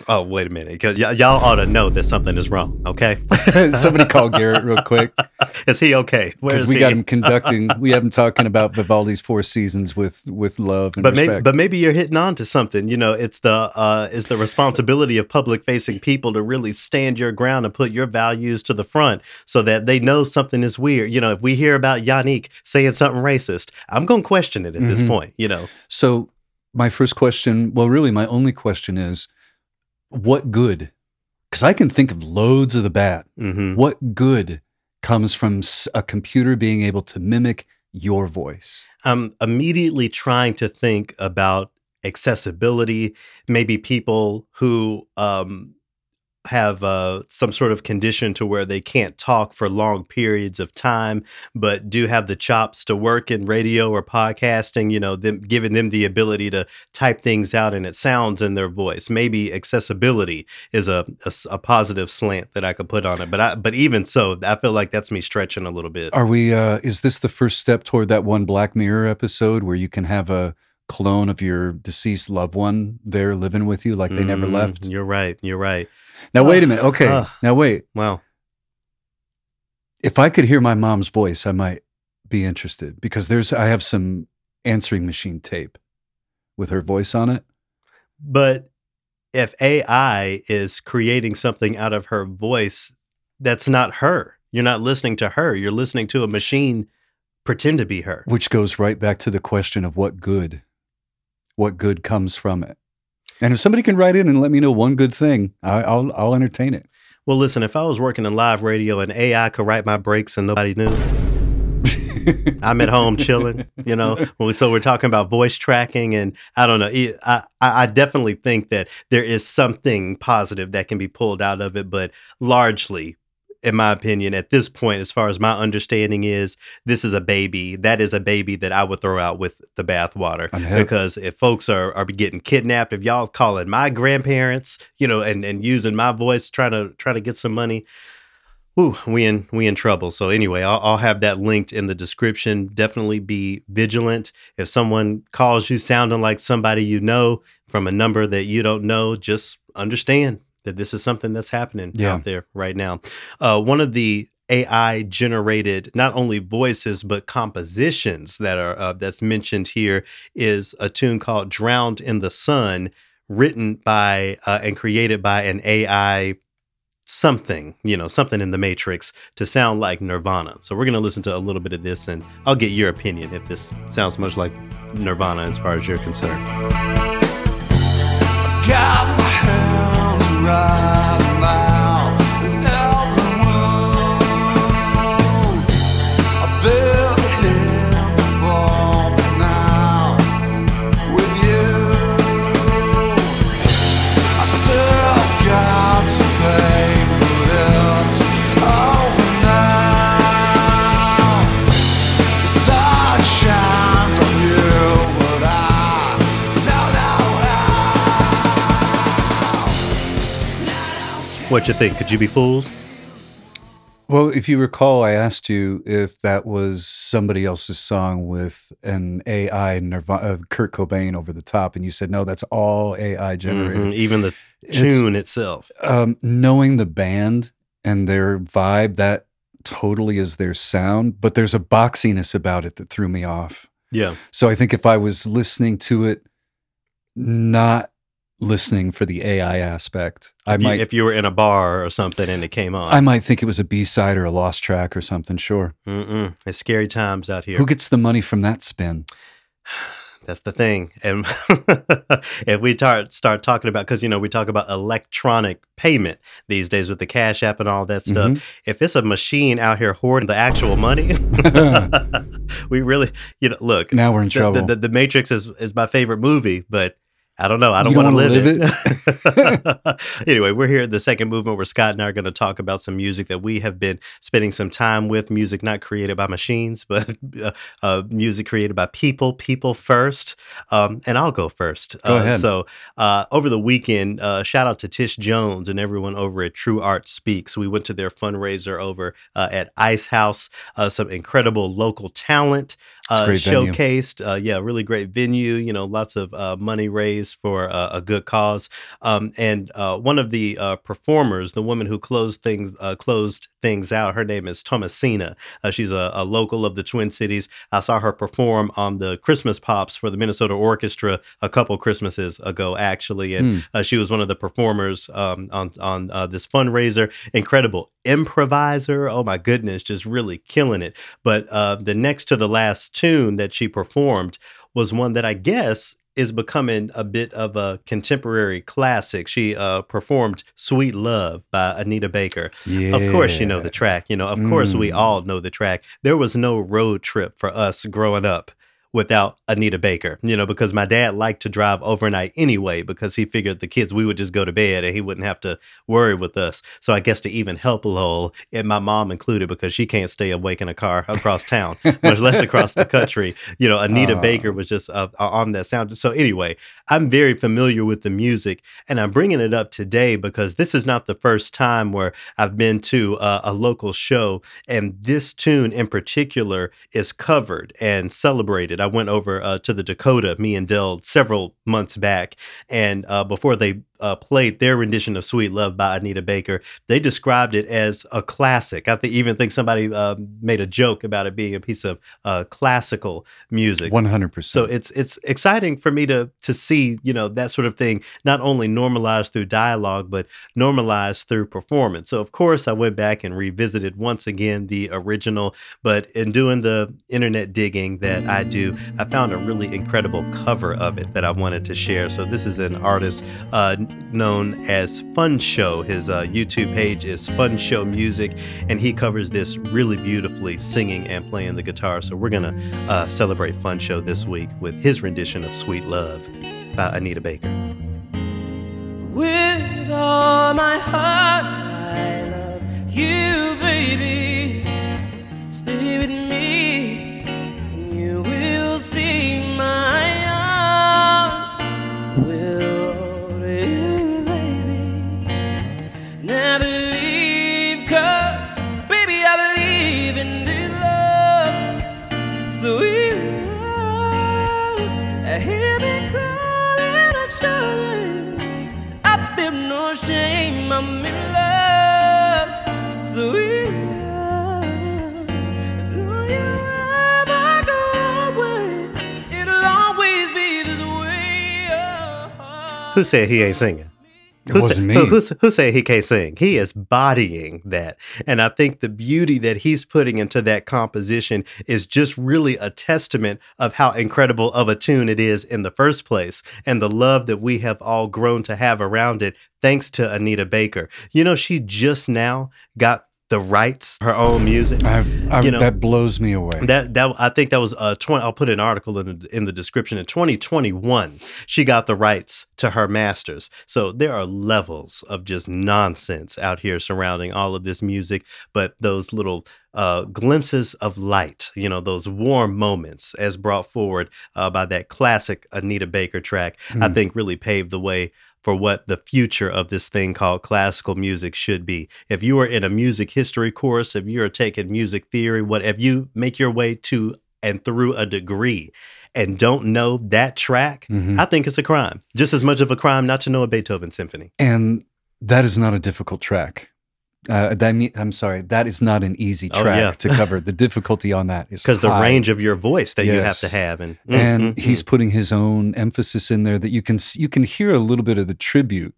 Oh, wait a minute. 'cause y- y'all ought to know that something is wrong, okay? Somebody call Garrett real quick is he okay? Because we he? got him conducting. We have him talking about Vivaldi's Four Seasons with with love and but maybe, respect. but maybe you're hitting on to something. You know, it's the uh, it's the responsibility of public facing people to really stand your ground and put your values to the front, so that they know something is weird. You know, if we hear about Yannick saying something racist, I'm going to question it at this Mhm. point. You know, So my first question, well, really my only question is, what good? Because I can think of loads of the bad. hmm What good comes from a computer being able to mimic your voice? I'm immediately trying to think about accessibility, maybe people who um, have uh, some sort of condition to where they can't talk for long periods of time, but do have the chops to work in radio or podcasting. You know, them giving them the ability to type things out and it sounds in their voice. Maybe accessibility is a a positive slant that I could put on it. But I, but even so, I feel like that's me stretching a little bit. Are we, uh, is this the first step toward that one Black Mirror episode where you can have a clone of your deceased loved one there living with you like they never Mm, left? You're right. You're right. Now, wait a minute. Okay. Uh. now, wait. Wow. if I could hear my mom's voice, I might be interested because there's I have some answering machine tape with her voice on it. But if AI is creating something out of her voice, that's not her. You're not listening to her. You're listening to a machine pretend to be her. Which goes right back to the question of what good, what good comes from it. And if somebody can write in and let me know one good thing, I, I'll I'll entertain it. Well, listen, if I was working in live radio and AI could write my breaks and nobody knew, I'm at home chilling, you know. So we're talking about voice tracking, and I don't know. I, I I definitely think that there is something positive that can be pulled out of it, but largely, in my opinion, at this point, as far as my understanding is, this is a baby. That is a baby that I would throw out with the bathwater. Because if folks are, are getting kidnapped, if y'all calling my grandparents, you know, and, and using my voice trying to trying to get some money, Ooh, we in we in trouble. So anyway, I'll, I'll have that linked in the description. Definitely be vigilant. If someone calls you sounding like somebody you know from a number that you don't know, just understand that this is something that's happening Yeah. out there right now. Uh, one of the AI generated not only voices but compositions that are uh, that's mentioned here is a tune called "Drowned in the Sun," written by uh, and created by an AI something, you know, something in the Matrix to sound like Nirvana. So we're going to listen to a little bit of this and I'll get your opinion if this sounds much like Nirvana as far as you're concerned. Got What you think? Could you be fooled? Well, if you recall, I asked you if that was somebody else's song with an AI Nirvana, uh, Kurt Cobain over the top, and you said no, that's all AI generated. Mhm, Even the It's- tune itself. Um, knowing the band and their vibe, that totally is their sound, but there's a boxiness about it that threw me off. Yeah. So I think if I was listening to it, not listening for the AI aspect, I If you, might if you were in a bar or something and it came on. I might think it was a B side or a lost track or something. Sure. Mm-mm. It's scary times out here. Who gets the money from that spin? That's the thing. And if we start start talking about because you know we talk about electronic payment these days with the Cash App and all that stuff. Mm-hmm. If it's a machine out here hoarding the actual money, we really you know look. Now we're in the, trouble. The, the, the Matrix is is my favorite movie, but I don't know. I don't don't want to wanna live, it. anyway, we're here at the second movement where Scott and I are going to talk about some music that we have been spending some time with. Music not created by machines, but uh, uh, music created by people. People first, um, and I'll go first. Go Uh, ahead. So uh, over the weekend, uh, shout out to Tish Jones and everyone over at True Art Speaks. We went to their fundraiser over uh, at Ice House. Uh, some incredible local talent uh, showcased. Uh, yeah, really great venue. You know, lots of uh, money raised for uh, a good cause. Um, and uh, one of the uh, performers, the woman who closed things uh, closed things out, her name is Thomasina. Uh, she's a, a local of the Twin Cities. I saw her perform on the Christmas Pops for the Minnesota Orchestra a couple Christmases ago, actually, and Hmm. uh, she was one of the performers um, on on uh, this fundraiser. Incredible improviser. Oh my goodness, just really killing it. But uh, the next to the last tune that she performed was one that I guess is becoming a bit of a contemporary classic. She uh, performed "Sweet Love" by Anita Baker. Yeah. Of course, you know the track. You know, of course, we Mm. all know the track. There was no road trip for us growing up without Anita Baker, you know, because my dad liked to drive overnight anyway, because he figured the kids, we would just go to bed and he wouldn't have to worry with us. So I guess to even help a little, and my mom included, because she can't stay awake in a car across town, much less across the country. You know, Anita Ah. Baker was just uh, on that sound. So anyway, I'm very familiar with the music and I'm bringing it up today because this is not the first time where I've been to uh, a local show and this tune in particular is covered and celebrated. I went over uh, to the Dakota, me and Dell, several months back, and uh, before they uh, played their rendition of "Sweet Love" by Anita Baker, they described it as a classic. I think even think somebody uh, made a joke about it being a piece of uh, classical music. 100%. So percent. it's it's exciting for me to to see you know that sort of thing not only normalized through dialogue but normalized through performance. So of course I went back and revisited once again the original, but in doing the internet digging that I do, I found a really incredible cover of it that I wanted to share. So this is an artist uh, known as Funsho. His uh, YouTube page is Funsho Music, and he covers this really beautifully, singing and playing the guitar. So we're gonna uh, celebrate Funsho this week with his rendition of Sweet Love by Anita Baker. With all my heart, I love you, baby. Stay with me, and you will see my I feel no shame, I'm in love. Who said he ain't singing? It Who wasn't me. He can't sing? He is bodying that. And I think the beauty that he's putting into that composition is just really a testament of how incredible of a tune it is in the first place and the love that we have all grown to have around it thanks to Anita Baker. You know, she just now got the rights, her own music. I, I, You know, that blows me away. That that I think that was uh 20 I'll put an article in the, in the description in 2021 she got the rights to her masters. So there are levels of just nonsense out here surrounding all of this music, but those little uh, glimpses of light, you know, those warm moments as brought forward uh, by that classic Anita Baker track, I Hmm. think really paved the way for what the future of this thing called classical music should be. If you are in a music history course, if you're taking music theory, what if you make your way to and through a degree and don't know that track, Mhm. I think it's a crime. Just as much of a crime not to know a Beethoven symphony. and that is not a difficult track. Uh, that mean, I'm sorry, that is not an easy Oh, track yeah. to cover. The difficulty on that is Because the range of your voice that you have to have, and and Mm, mm, he's mm. putting his own emphasis in there that you can you can hear a little bit of the tribute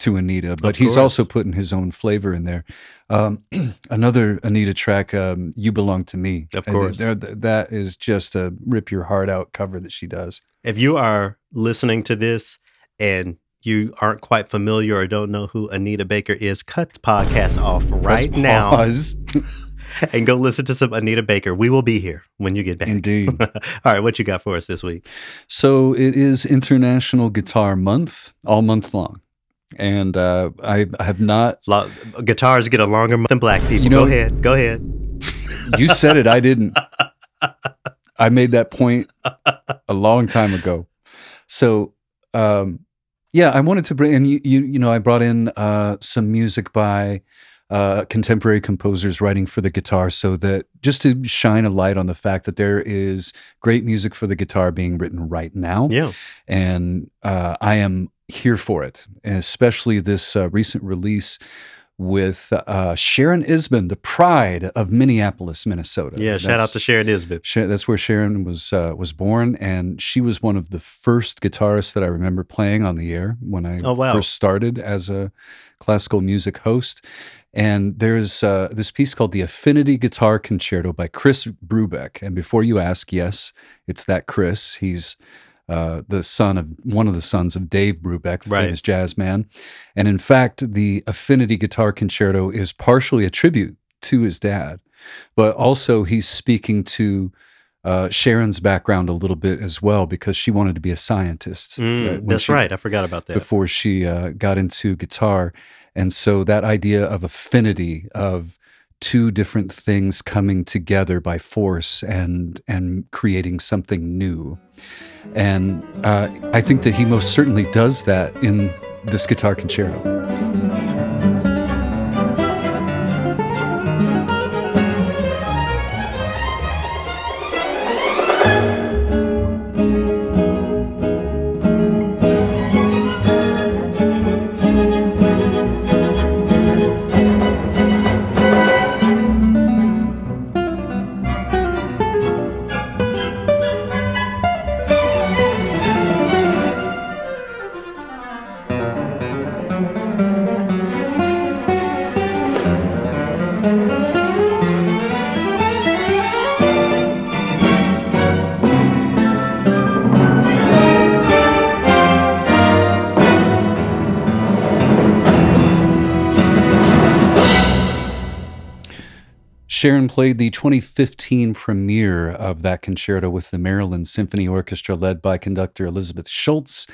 to Anita, but he's also putting his own flavor in there. Um, another Anita track, um, "You Belong to Me." Of course. there- th- that is just a rip your heart out cover that she does. if you are listening to this and you aren't quite familiar or don't know who Anita Baker is, cut the podcast off right now and go listen to some Anita Baker. We will be here when you get back. Indeed. All right, what you got for us this week? So it is International Guitar Month, all month long, and uh, I, I have not. Lo- guitars get a longer month than black people. You know- go ahead. Go ahead. You said it. I didn't. I made that point a long time ago. So, um, yeah, I wanted to bring and you, you, you know, I brought in uh, some music by uh, contemporary composers writing for the guitar, so that just to shine a light on the fact that there is great music for the guitar being written right now Yeah. and uh, I am here for it, and especially this uh, recent release with uh, Sharon Isbin, the pride of Minneapolis, Minnesota. Yeah. Shout out to Sharon Isbin. That's where Sharon was uh, was born, and she was one of the first guitarists that I remember playing on the air when I Oh, wow. first started as a classical music host. And there's uh, this piece called the Affinity Guitar Concerto by Chris Brubeck. And before you ask, yes, it's that Chris. He's uh, the son of one of the sons of Dave Brubeck, the Right. famous jazz man. And in fact, the Affinity Guitar Concerto is partially a tribute to his dad, but also he's speaking to uh, Sharon's background a little bit as well because she wanted to be a scientist. uh, Mm, when that's she- right. I forgot about that. Before she uh, got into guitar. And so that idea of affinity, of two different things coming together by force and and creating something new. And uh, I think that he most certainly does that in this guitar concerto. Sharon played the 2015 premiere of that concerto with the Maryland Symphony Orchestra, led by conductor Elizabeth Schulze.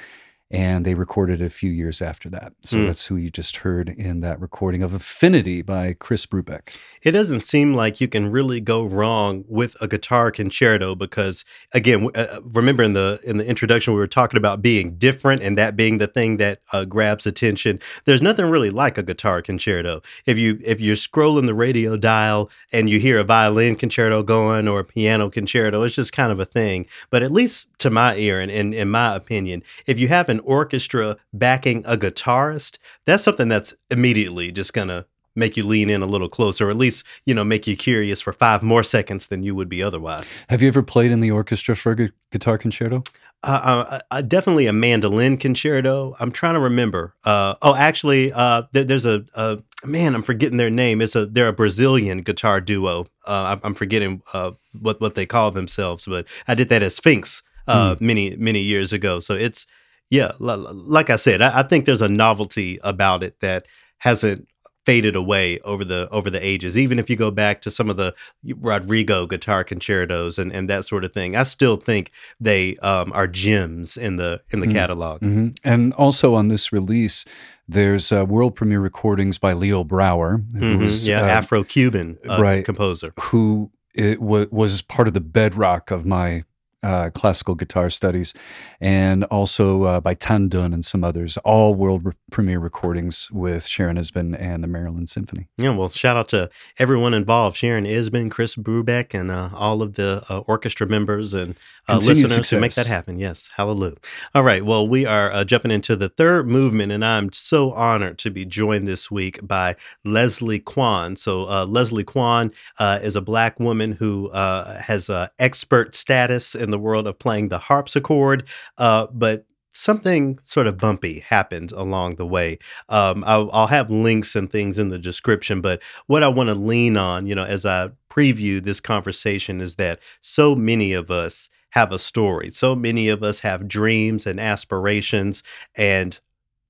And they recorded a few years after that. So Mm. that's who you just heard in that recording of Affinity by Chris Brubeck. It doesn't seem like you can really go wrong with a guitar concerto because, again, uh, remember in the in the introduction we were talking about being different and that being the thing that uh, grabs attention. There's nothing really like a guitar concerto. If you if you're scrolling the radio dial and you hear a violin concerto going or a piano concerto, it's just kind of a thing. But at least to my ear and, and in my opinion, if you have an orchestra backing a guitarist, that's something that's immediately just gonna make you lean in a little closer, or at least you know make you curious for five more seconds than you would be otherwise. Have you ever played in the orchestra for a gu- guitar concerto? Uh, uh, uh, definitely a mandolin concerto. I'm trying to remember. Uh, oh, actually, uh, there, there's a, a man. I'm forgetting their name. It's a they're a Brazilian guitar duo. Uh, I'm, I'm forgetting uh, what what they call themselves, but I did that as Sphinx uh, many many years ago. So it's yeah, like I said, I, I think there's a novelty about it that hasn't faded away over the over the ages. Even if you go back to some of the Rodrigo guitar concertos and, and that sort of thing, I still think they um, are gems in the in the Mm. catalog. hmm And also on this release, there's uh, world premiere recordings by Leo Brouwer, who Mhm, was, yeah, uh, Afro-Cuban uh, right. composer. who it wa was part of the bedrock of my uh, classical guitar studies, and also uh, by Tan Dun and some others, all world re- premiere recordings with Sharon Isbin and the Maryland Symphony. Yeah, well, shout out to everyone involved: Sharon Isbin, Chris Brubeck, and uh, all of the uh, orchestra members and uh, listeners who make that happen. Yes, hallelujah. All right, well, we are uh, jumping into the third movement, and I'm so honored to be joined this week by Leslie Kwan. So, uh, Leslie Kwan uh, is a black woman who uh, has uh, expert status in the world of playing the harpsichord, uh, but something sort of bumpy happened along the way. Um, I'll, I'll have links and things in the description, but what I want to lean on, you know, as I preview this conversation is that so many of us have a story. So many of us have dreams and aspirations and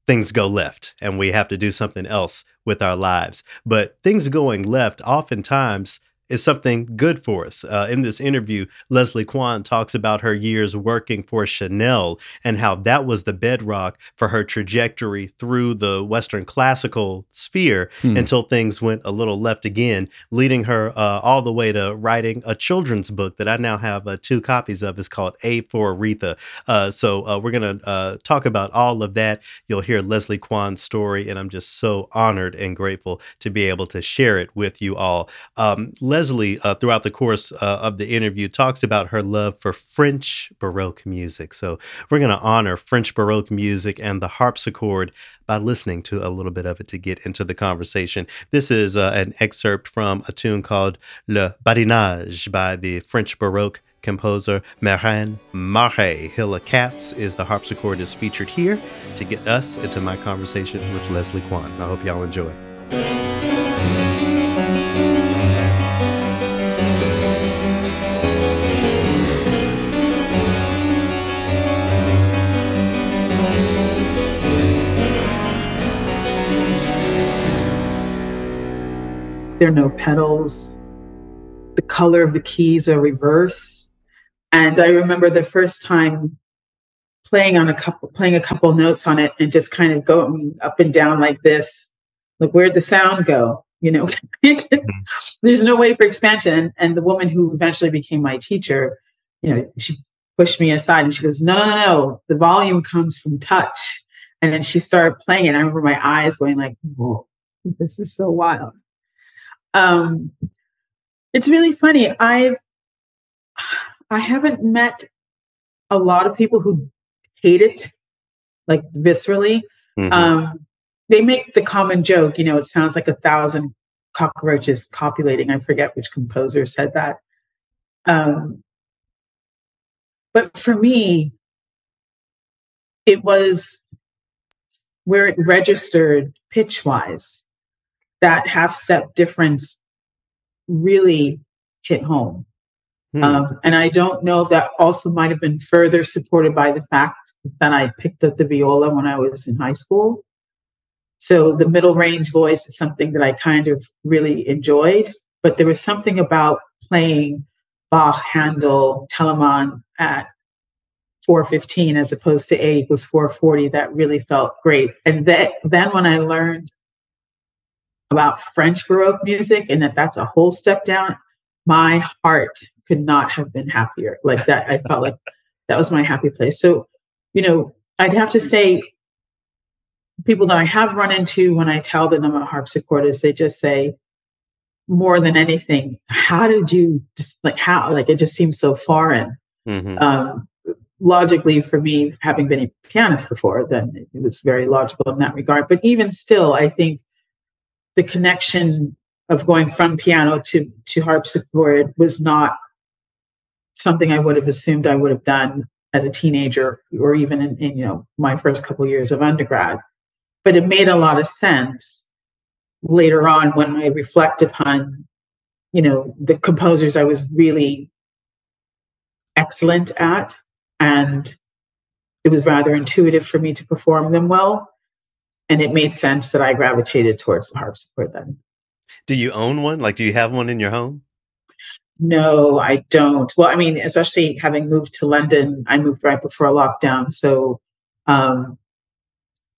things go left and we have to do something else with our lives. But things going left oftentimes is something good for us. Uh, in this interview, Leslie Kwan talks about her years working for Chanel and how that was the bedrock for her trajectory through the Western classical sphere Hmm. until things went a little left again, leading her uh, all the way to writing a children's book that I now have uh, two copies of. It's called A for Aretha. Uh, so uh, we're going to uh, talk about all of that. You'll hear Leslie Kwan's story, and I'm just so honored and grateful to be able to share it with you all. Um, Leslie, uh, throughout the course uh, of the interview, talks about her love for French Baroque music. So we're going to honor French Baroque music and the harpsichord by listening to a little bit of it to get into the conversation. This is uh, an excerpt from a tune called Le Badinage by the French Baroque composer Marin Marais. Hilla Katz is the harpsichord is featured here to get us into my conversation with Leslie Kwan. I hope y'all enjoy. There are no pedals. The color of the keys are reverse. And I remember the first time playing on a couple playing a couple notes on it and just kind of going up and down like this. Like where'd the sound go? You know, there's no way for expansion. And the woman who eventually became my teacher, you know, she pushed me aside and she goes, No, no, no, no. The volume comes from touch. And then she started playing it. I remember my eyes going like, whoa, this is so wild um it's really funny. I've i haven't met a lot of people who hate it like viscerally. Mhm. um they make the common joke you know it sounds like a thousand cockroaches copulating. I forget which composer said that. Um but for me it was where it registered pitch wise that half step difference really hit home. Hmm. Um, and I don't know if that also might have been further supported by the fact that I picked up the viola when I was in high school. So the middle range voice is something that I kind of really enjoyed, but there was something about playing Bach, Handel, Telemann at 415 as opposed to A equals 440, that really felt great. And that, then when I learned about French Baroque music and that that's a whole step down, my heart could not have been happier. Like that, I felt like that was my happy place. So, you know, I'd have to say, people that I have run into when I tell them I'm a harpsichordist, they just say, more than anything, how did you just like how like it just seems so foreign. Mhm. Um, logically, for me, having been a pianist before, then it was very logical in that regard. But even still, I think the connection of going from piano to to harpsichord was not something I would have assumed I would have done as a teenager or even in, in you know my first couple years of undergrad. But it made a lot of sense later on when I reflect upon, you know, the composers I was really excellent at, and it was rather intuitive for me to perform them well. And it made sense that I gravitated towards the harpsichord then. Do you own one? Like, do you have one in your home? No, I don't. Well, I mean, especially having moved to London, I moved right before lockdown. So um,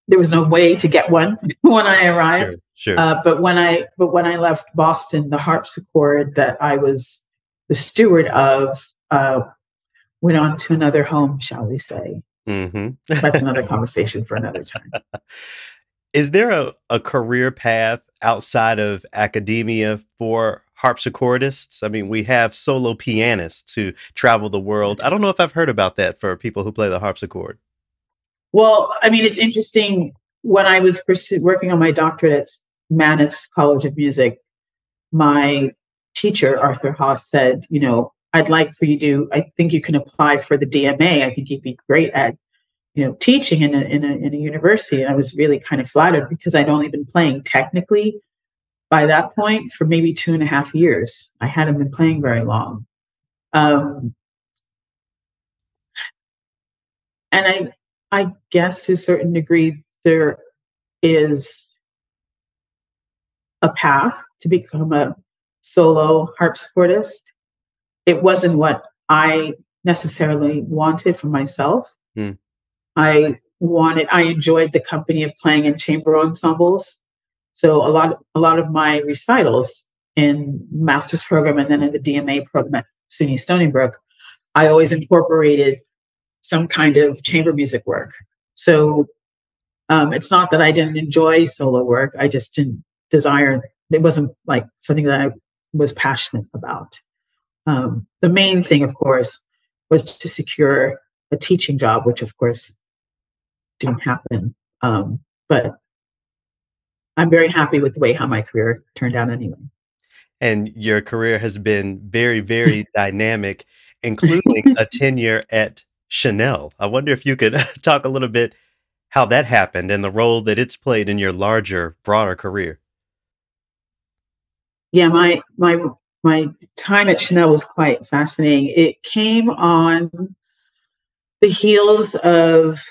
there was no way to get one when I arrived. Sure. Uh, but when I but when I left Boston, the harpsichord that I was the steward of uh, went on to another home, shall we say? hmm That's another conversation for another time. Is there a, a career path outside of academia for harpsichordists? I mean, we have solo pianists who travel the world. I don't know if I've heard about that for people who play the harpsichord. Well, I mean, it's interesting. When I was working on my doctorate at Mannes College of Music, my teacher, Arthur Haas, said, you know, I'd like for you to, I think you can apply for the DMA. I think you'd be great at, you know, teaching in a, in a, in a university. And I was really kind of flattered because I'd only been playing technically by that point for maybe two and a half years. I hadn't been playing very long. Um, and I, I guess to a certain degree, there is a path to become a solo harpsichordist. It wasn't what I necessarily wanted for myself. Hmm. I wanted, I enjoyed the company of playing in chamber ensembles. So a lot, a lot of my recitals in master's program and then in the DMA program at SUNY Stony Brook, I always incorporated some kind of chamber music work. So um, it's not that I didn't enjoy solo work. I just didn't desire. It wasn't like something that I was passionate about. Um, the main thing, of course, was to secure a teaching job, which of course didn't happen. Um, but I'm very happy with the way how my career turned out anyway. And your career has been very, very dynamic, including a tenure at Chanel. I wonder if you could talk a little bit how that happened and the role that it's played in your larger, broader career. yeah my my my time at chanel was quite fascinating it came on the heels of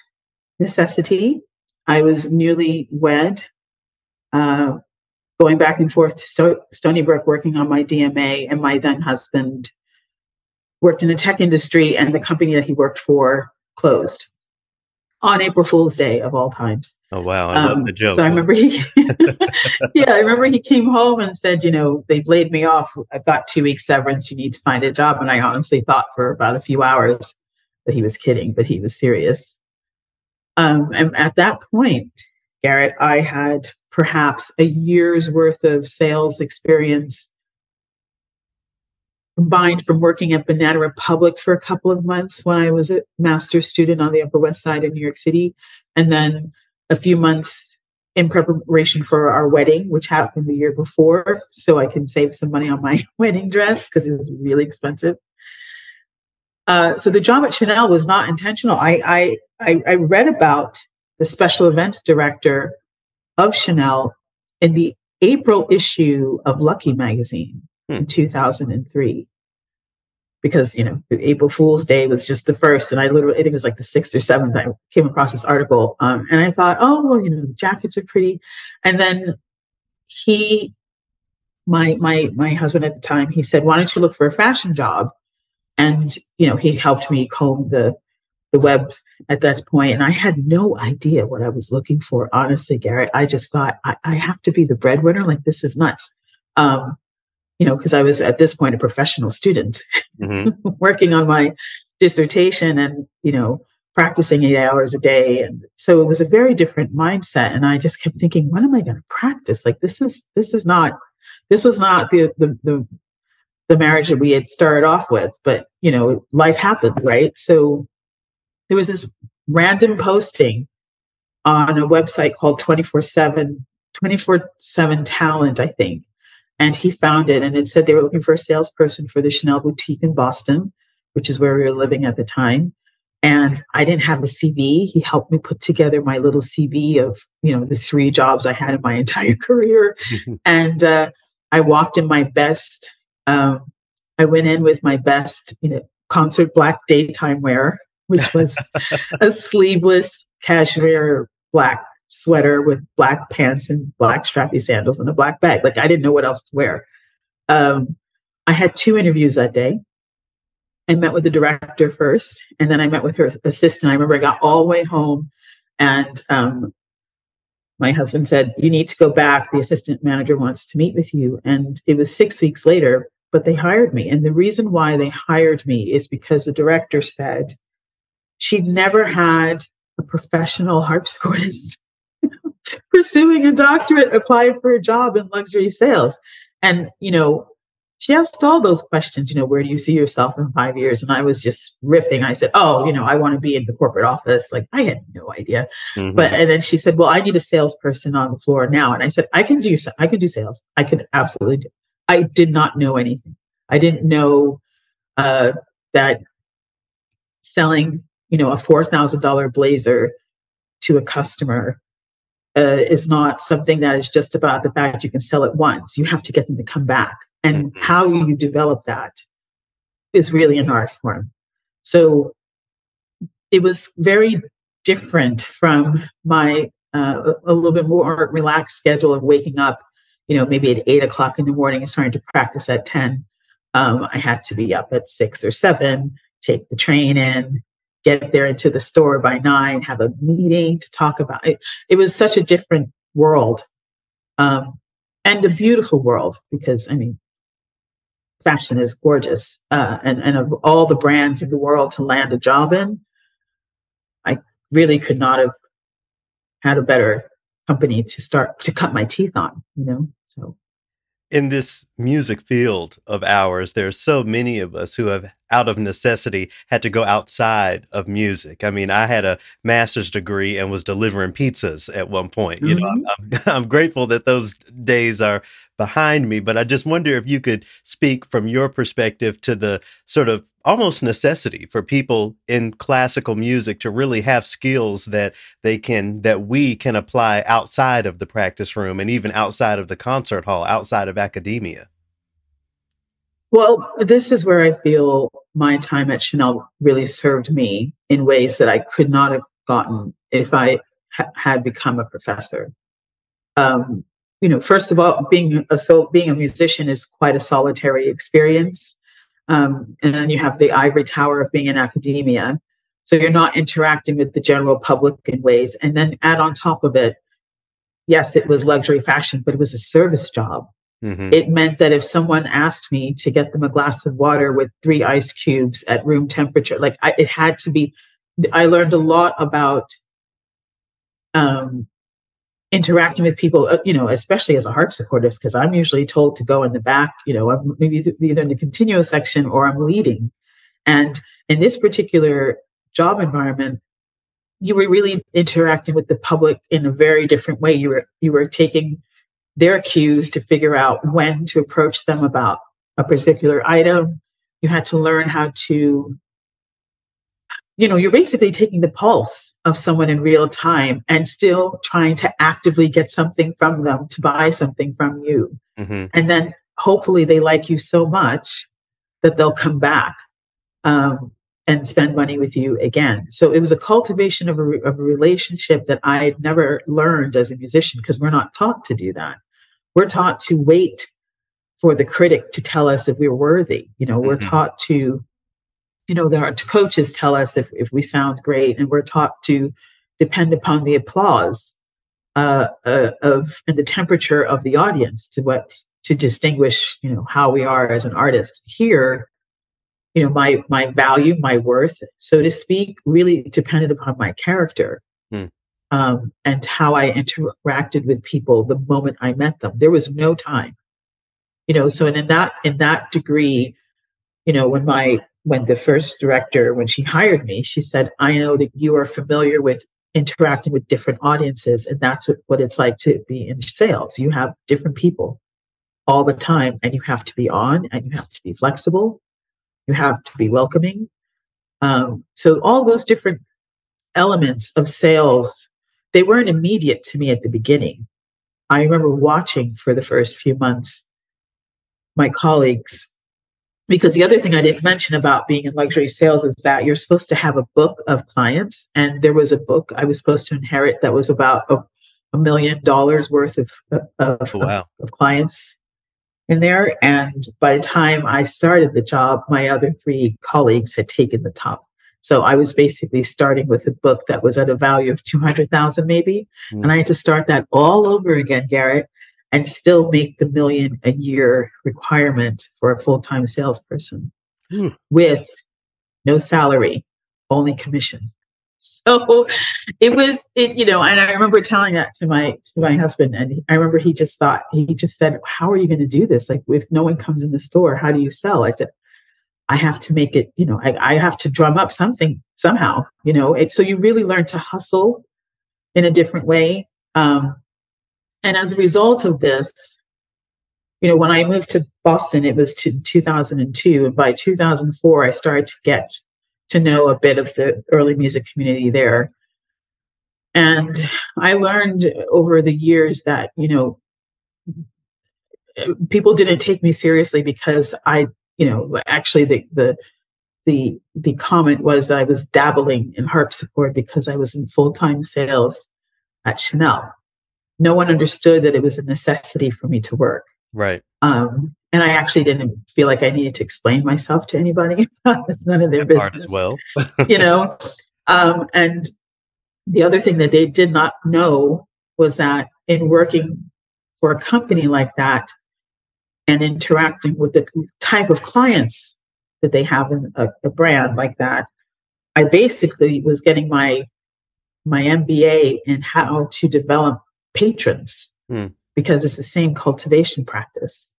necessity i was newly wed uh, going back and forth to Sto- stony brook working on my dma and my then husband worked in the tech industry and the company that he worked for closed on april fool's day of all times Oh, wow. I love um, the joke. So I remember he, yeah, I remember he came home and said, you know, they've laid me off. I've got two weeks severance. You need to find a job. And I honestly thought for about a few hours that he was kidding, but he was serious. Um, and at that point, Garrett, I had perhaps a year's worth of sales experience combined from working at Banana Republic for a couple of months when I was a master's student on the Upper West Side in New York City, and then a few months in preparation for our wedding, which happened the year before, so I can save some money on my wedding dress because it was really expensive. Uh, so the job at Chanel was not intentional. I, I I I read about the special events director of Chanel in the April issue of Lucky magazine in 2003 because you know April Fool's Day was just the first, and I literally I think it was like the sixth or seventh. I came across this article, um, and I thought, oh well, you know, the jackets are pretty. And then he, my my my husband at the time, he said, why don't you look for a fashion job? And you know, he helped me comb the the web at that point, and I had no idea what I was looking for. Honestly, Garrett, I just thought I, I have to be the breadwinner. Like this is nuts. Um, you know, because I was at this point a professional student hmm working on my dissertation and you know practicing eight hours a day and so it was a very different mindset and i just kept thinking when am i going to practice like this is this is not this was not the, the the the marriage that we had started off with but you know life happened right? So there was this random posting on a website called 24 7 24 7 talent i think and he found it and it said they were looking for a salesperson for the chanel boutique in boston which is where we were living at the time and i didn't have a cv he helped me put together my little cv of you know the three jobs i had in my entire career and uh, i walked in my best um, i went in with my best you know concert black daytime wear which was a sleeveless cashmere black sweater with black pants and black strappy sandals and a black bag like i didn't know what else to wear um, i had two interviews that day I met with the director first, and then I met with her assistant. I remember I got all the way home, and um, my husband said, "You need to go back. The assistant manager wants to meet with you." And it was six weeks later, but they hired me. And the reason why they hired me is because the director said she'd never had a professional harpsichordist pursuing a doctorate apply for a job in luxury sales. And you know, she asked all those questions, you know, where do you see yourself in five years? And I was just riffing. I said, Oh, you know, I want to be in the corporate office. Like I had no idea. Mhm. But and then she said, Well, I need a salesperson on the floor now. And I said, I can do I can do sales. I could absolutely do. I did not know anything. I didn't know uh, that selling, you know, a four thousand dollar blazer to a customer uh, is not something that is just about the fact you can sell it once. You have to get them to come back, and Mhm. how you develop that is really an art form. So it was very different from my uh, a little bit more relaxed schedule of waking up, you know, maybe at eight o'clock in the morning and starting to practice at ten. Um, I had to be up at six or seven, take the train in, get there into the store by nine, have a meeting to talk about it. It was such a different world, um, and a beautiful world because I mean, fashion is gorgeous, uh, and and of all the brands in the world to land a job in, I really could not have had a better company to start to cut my teeth on. You know, so in this music field of ours, there are so many of us who have, out of necessity, had to go outside of music. I mean, I had a master's degree and was delivering pizzas at one point. You know, mm-hmm. I'm, I'm, I'm grateful that those days are behind me, but I just wonder if you could speak from your perspective to the sort of almost necessity for people in classical music to really have skills that they can that we can apply outside of the practice room and even outside of the concert hall outside of academia Well, this is where I feel my time at Chanel really served me in ways that I could not have gotten if I ha- had become a professor. Um, you know, first of all, being a so being a musician is quite a solitary experience, um, and then you have the ivory tower of being in academia. So you're not interacting with the general public in ways, and then add on top of it, yes, it was luxury fashion, but it was a service job Mhm. it meant that if someone asked me to get them a glass of water with three ice cubes at room temperature, like I, it had to be, I learned a lot about um, interacting with people, uh, you know, especially as a harpsichordist, because I'm usually told to go in the back, you know, I'm maybe th- either in the continuo section or I'm leading. And in this particular job environment, you were really interacting with the public in a very different way. You were you were taking their cues to figure out when to approach them about a particular item. You had to learn how to, you know, you're basically taking the pulse of someone in real time and still trying to actively get something from them to buy something from you. Mhm. And then hopefully they like you so much that they'll come back um, and spend money with you again. So it was a cultivation of a, re- of a relationship that I had never learned as a musician because we're not taught to do that. We're taught to wait for the critic to tell us if we're worthy. You know, we're Mhm. taught to you know, our coaches tell us if, if we sound great and we're taught to depend upon the applause uh, uh, of and the temperature of the audience to what to distinguish, you know, how we are as an artist. Here, you know, my my value, my worth, so to speak, really depended upon my character. Hmm. Um, and how I interacted with people the moment I met them. There was no time, you know. So, and in that in that degree, you know, when my when the first director when she hired me, she said, "I know that you are familiar with interacting with different audiences, and that's what, what it's like to be in sales. You have different people all the time, and you have to be on, and you have to be flexible, you have to be welcoming. Um, so all those different elements of sales, they weren't immediate to me at the beginning. I remember watching for the first few months my colleagues because the other thing I didn't mention about being in luxury sales is that you're supposed to have a book of clients. And there was a book I was supposed to inherit that was about a, a million dollars worth of, of, Oh, wow. of clients in there. And by the time I started the job, my other three colleagues had taken the top. So I was basically starting with a book that was at a value of 200,000 maybe. Mm. And I had to start that all over again, Garrett, and still make the million a year requirement for a full-time salesperson Hmm. with no salary, only commission. So it was, it, you know, and I remember telling that to my to my husband, and he- I remember he just thought he just said, "How are you going to do this? Like, if no one comes in the store, how do you sell?" I said, "I have to make it. You know, I, I have to drum up something somehow. You know, it, so you really learn to hustle in a different way. Um, and as a result of this, you know, when I moved to Boston, it was to 2002, and by 2004, I started to get to know a bit of the early music community there. And I learned over the years that, you know, people didn't take me seriously because I, you know, actually the the the the comment was that I was dabbling in harpsichord because I was in full-time sales at Chanel. No one understood that it was a necessity for me to work. Right. Um, and I actually didn't feel like I needed to explain myself to anybody. it's none of their Part business as well. you know um, and the other thing that they did not know was that in working for a company like that and interacting with the type of clients that they have in a, a brand like that i basically was getting my my mba in how to develop patrons Hmm. because it's the same cultivation practice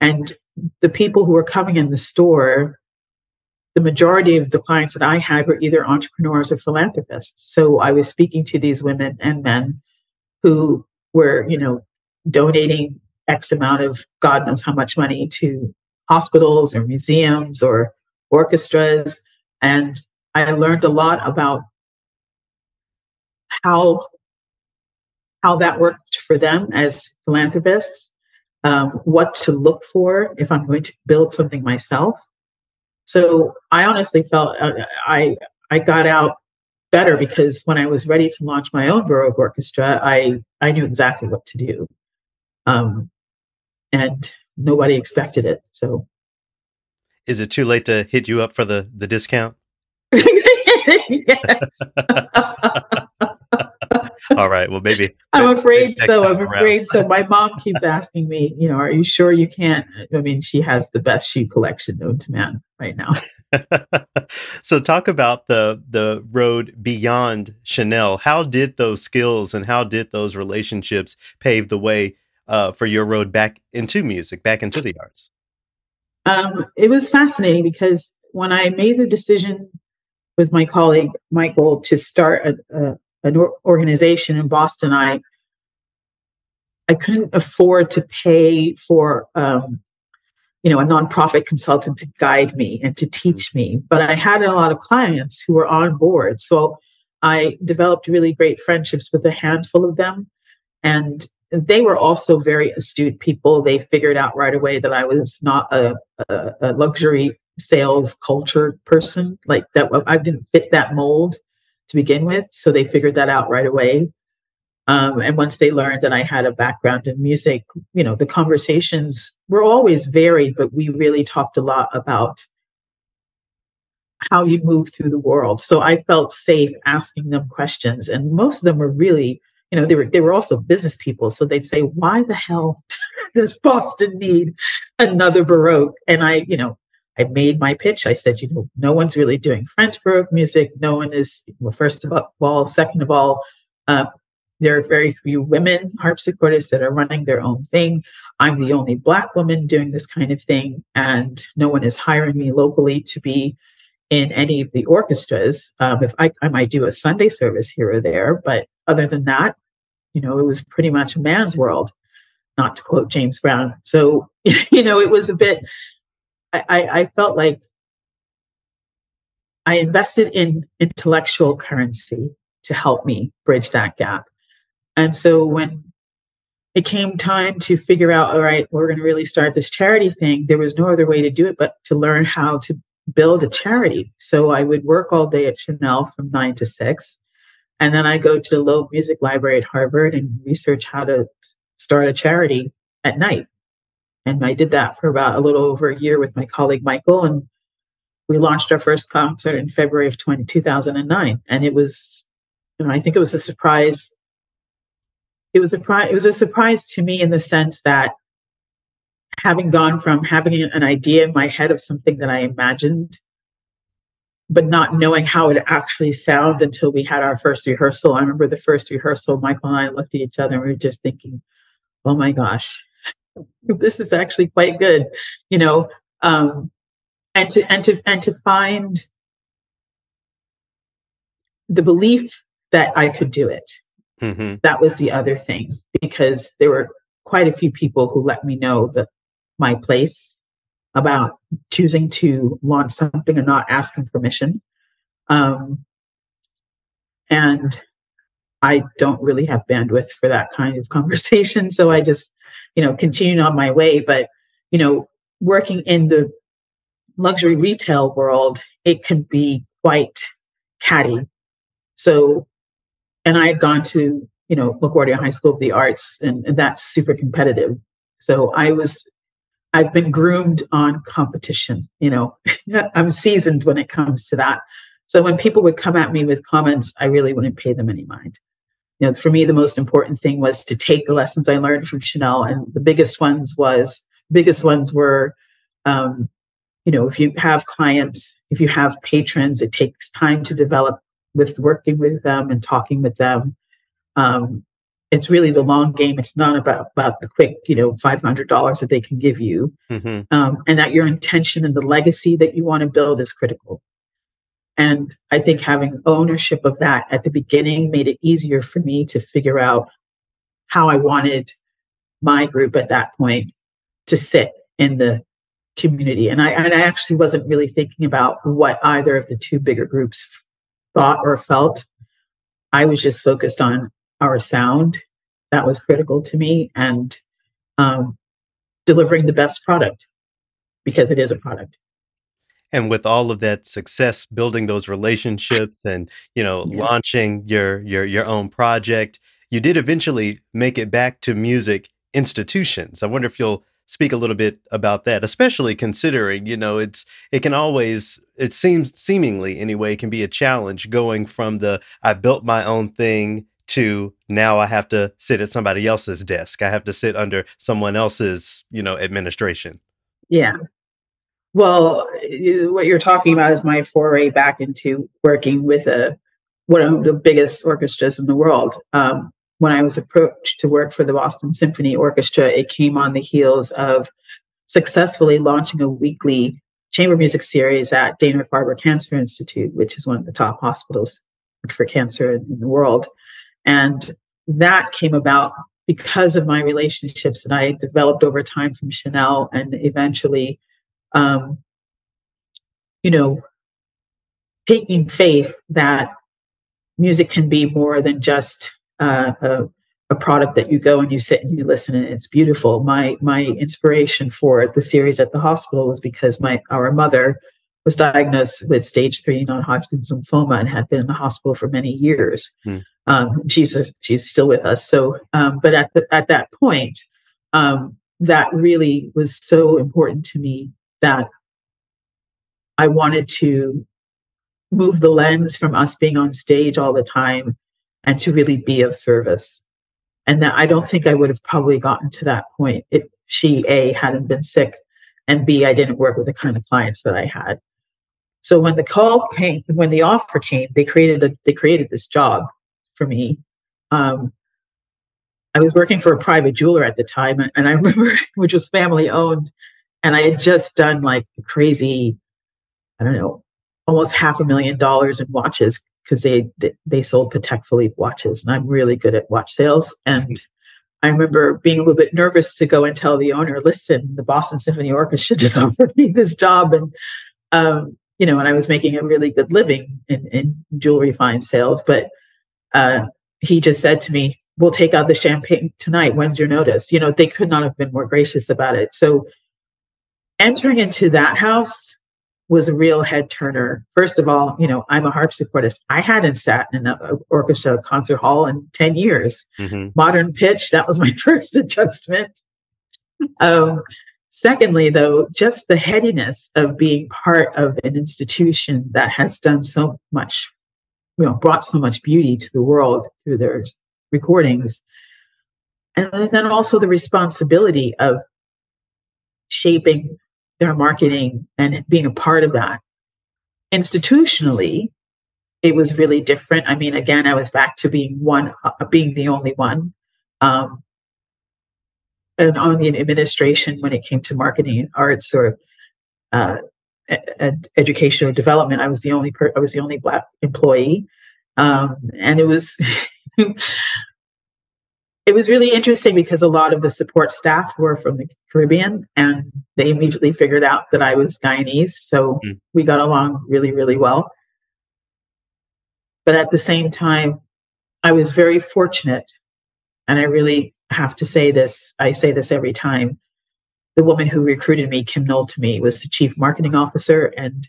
and the people who were coming in the store the majority of the clients that I had were either entrepreneurs or philanthropists. So I was speaking to these women and men who were, you know, donating X amount of God knows how much money to hospitals or museums or orchestras. And I learned a lot about how how that worked for them as philanthropists, um, what to look for if I'm going to build something myself. So I honestly felt uh, I I got out better because when I was ready to launch my own Baroque orchestra, I I knew exactly what to do, um, and nobody expected it. So Is it too late to hit you up for the the discount? yes, All right. Well, maybe. I'm afraid next so. I'm around. afraid so. My mom keeps asking me, you know, are you sure you can't? I mean, she has the best shoe collection known to man right now. so talk about the the road beyond Chanel. How did those skills and how did those relationships pave the way uh, for your road back into music, back into the arts? Um, it was fascinating because when I made the decision with my colleague Michael to start a, a, an organization in Boston, I I couldn't afford to pay for um, you know a nonprofit consultant to guide me and to teach me, but I had a lot of clients who were on board, so I developed really great friendships with a handful of them, and they were also very astute people. They figured out right away that I was not a, a, a luxury sales culture person, like that. I didn't fit that mold to begin with, so they figured that out right away. Um, and once they learned that I had a background in music, you know, the conversations were always varied, but we really talked a lot about how you move through the world. So I felt safe asking them questions, and most of them were really, you know, they were they were also business people. So they'd say, "Why the hell does Boston need another Baroque?" And I, you know, I made my pitch. I said, you know, no one's really doing French Baroque music. No one is. Well, first of all, second of all, uh, there are very few women harpsichordists that are running their own thing. I'm the only Black woman doing this kind of thing, and no one is hiring me locally to be in any of the orchestras. Um, if I, I might do a Sunday service here or there, but other than that, you know, it was pretty much a man's world, not to quote James Brown. So, you know, it was a bit, I, I felt like I invested in intellectual currency to help me bridge that gap. And so when it came time to figure out, all right, we're going to really start this charity thing, there was no other way to do it but to learn how to build a charity. So I would work all day at Chanel from nine to six. And then I go to the Loeb Music Library at Harvard and research how to start a charity at night. And I mm-hmm. did that for about a little over a year with my colleague Michael. And we launched our first concert in February of 20, 2009. And it was, you know, I think it was a surprise. It was a it was a surprise to me in the sense that having gone from having an idea in my head of something that I imagined, but not knowing how it actually sounded until we had our first rehearsal. I remember the first rehearsal, Michael and I looked at each other and we were just thinking, oh my gosh, this is actually quite good, you know. Um, and to and to and to find the belief that I could do it. Mm-hmm. That was the other thing because there were quite a few people who let me know that my place about choosing to launch something and not asking permission. Um, and I don't really have bandwidth for that kind of conversation. So I just, you know, continuing on my way. But, you know, working in the luxury retail world, it can be quite catty. So, and I had gone to, you know, LaGuardia High School of the Arts, and, and that's super competitive. So I was I've been groomed on competition. You know, I'm seasoned when it comes to that. So when people would come at me with comments, I really wouldn't pay them any mind. You know, for me, the most important thing was to take the lessons I learned from Chanel, and the biggest ones was biggest ones were, um, you know, if you have clients, if you have patrons, it takes time to develop with working with them and talking with them. Um, it's really the long game. It's not about about the quick, you know, five hundred dollars that they can give you, mm-hmm. um, and that your intention and the legacy that you want to build is critical. And I think having ownership of that at the beginning made it easier for me to figure out how I wanted my group at that point to sit in the community. And I, and I actually wasn't really thinking about what either of the two bigger groups thought or felt. I was just focused on our sound. That was critical to me and um, delivering the best product because it is a product. And with all of that success, building those relationships and you know yes. launching your your your own project, you did eventually make it back to music institutions. I wonder if you'll speak a little bit about that, especially considering, you know, it's it can always it seems seemingly anyway can be a challenge going from the I built my own thing to now I have to sit at somebody else's desk. I have to sit under someone else's, you know, administration. Yeah. Well, what you're talking about is my foray back into working with a one of the biggest orchestras in the world. Um, when I was approached to work for the Boston Symphony Orchestra, it came on the heels of successfully launching a weekly chamber music series at Dana Farber Cancer Institute, which is one of the top hospitals for cancer in, in the world. And that came about because of my relationships that I developed over time from Chanel and eventually, um, you know, taking faith that music can be more than just uh, a, a, product that you go and you sit and you listen and it's beautiful. My my inspiration for the series at the hospital was because my our mother was diagnosed with stage three non-Hodgkin's lymphoma and had been in the hospital for many years. Hmm. Um, she's a, she's still with us. So, um, but at the, at that point, um, that really was so important to me that I wanted to move the lens from us being on stage all the time and to really be of service. And that I don't think I would have probably gotten to that point if she A hadn't been sick and B I didn't work with the kind of clients that I had. So when the call came, when the offer came, they created a they created this job for me. Um, I was working for a private jeweler at the time, and, and I remember which was family owned, and I had just done like crazy, I don't know, almost half a million dollars in watches because they, they sold Patek Philippe watches, and I'm really good at watch sales. And I remember being a little bit nervous to go and tell the owner, "Listen, the Boston Symphony Orchestra just offered me this job," and um, you know, and I was making a really good living in, in jewelry fine sales, but uh, he just said to me, "We'll take out the champagne tonight. When's your notice?" You know, they could not have been more gracious about it. So entering into that house was a real head turner. First of all, you know, I'm a harpsichordist. I hadn't sat in an orchestra concert hall in 10 years. Mm-hmm. Modern pitch, that was my first adjustment. Um, secondly, though, just the headiness of being part of an institution that has done so much, you know, brought so much beauty to the world through their recordings. And then also the responsibility of shaping their marketing and being a part of that. Institutionally, it was really different. I mean, again, I was back to being one, uh, being the only one. Um, and on the administration, when it came to marketing and arts or uh, ed- educational development, I was the only per- I was the only black employee, um, and it was it was really interesting because a lot of the support staff were from the Caribbean and they immediately figured out that I was Guyanese. So Mm. we got along really, really well. But at the same time, I was very fortunate. And I really have to say this, I say this every time. The woman who recruited me, Kim Noltemy was the chief marketing officer, and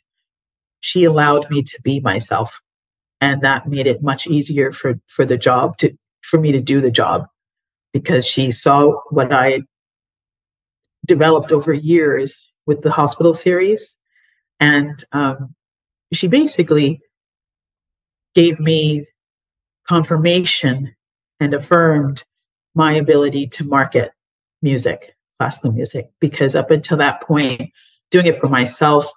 she allowed me to be myself. And that made it much easier for, for the job to for me to do the job because she saw what I developed over years with the hospital series. And um, she basically gave me confirmation and affirmed my ability to market music, classical music, because up until that point, doing it for myself,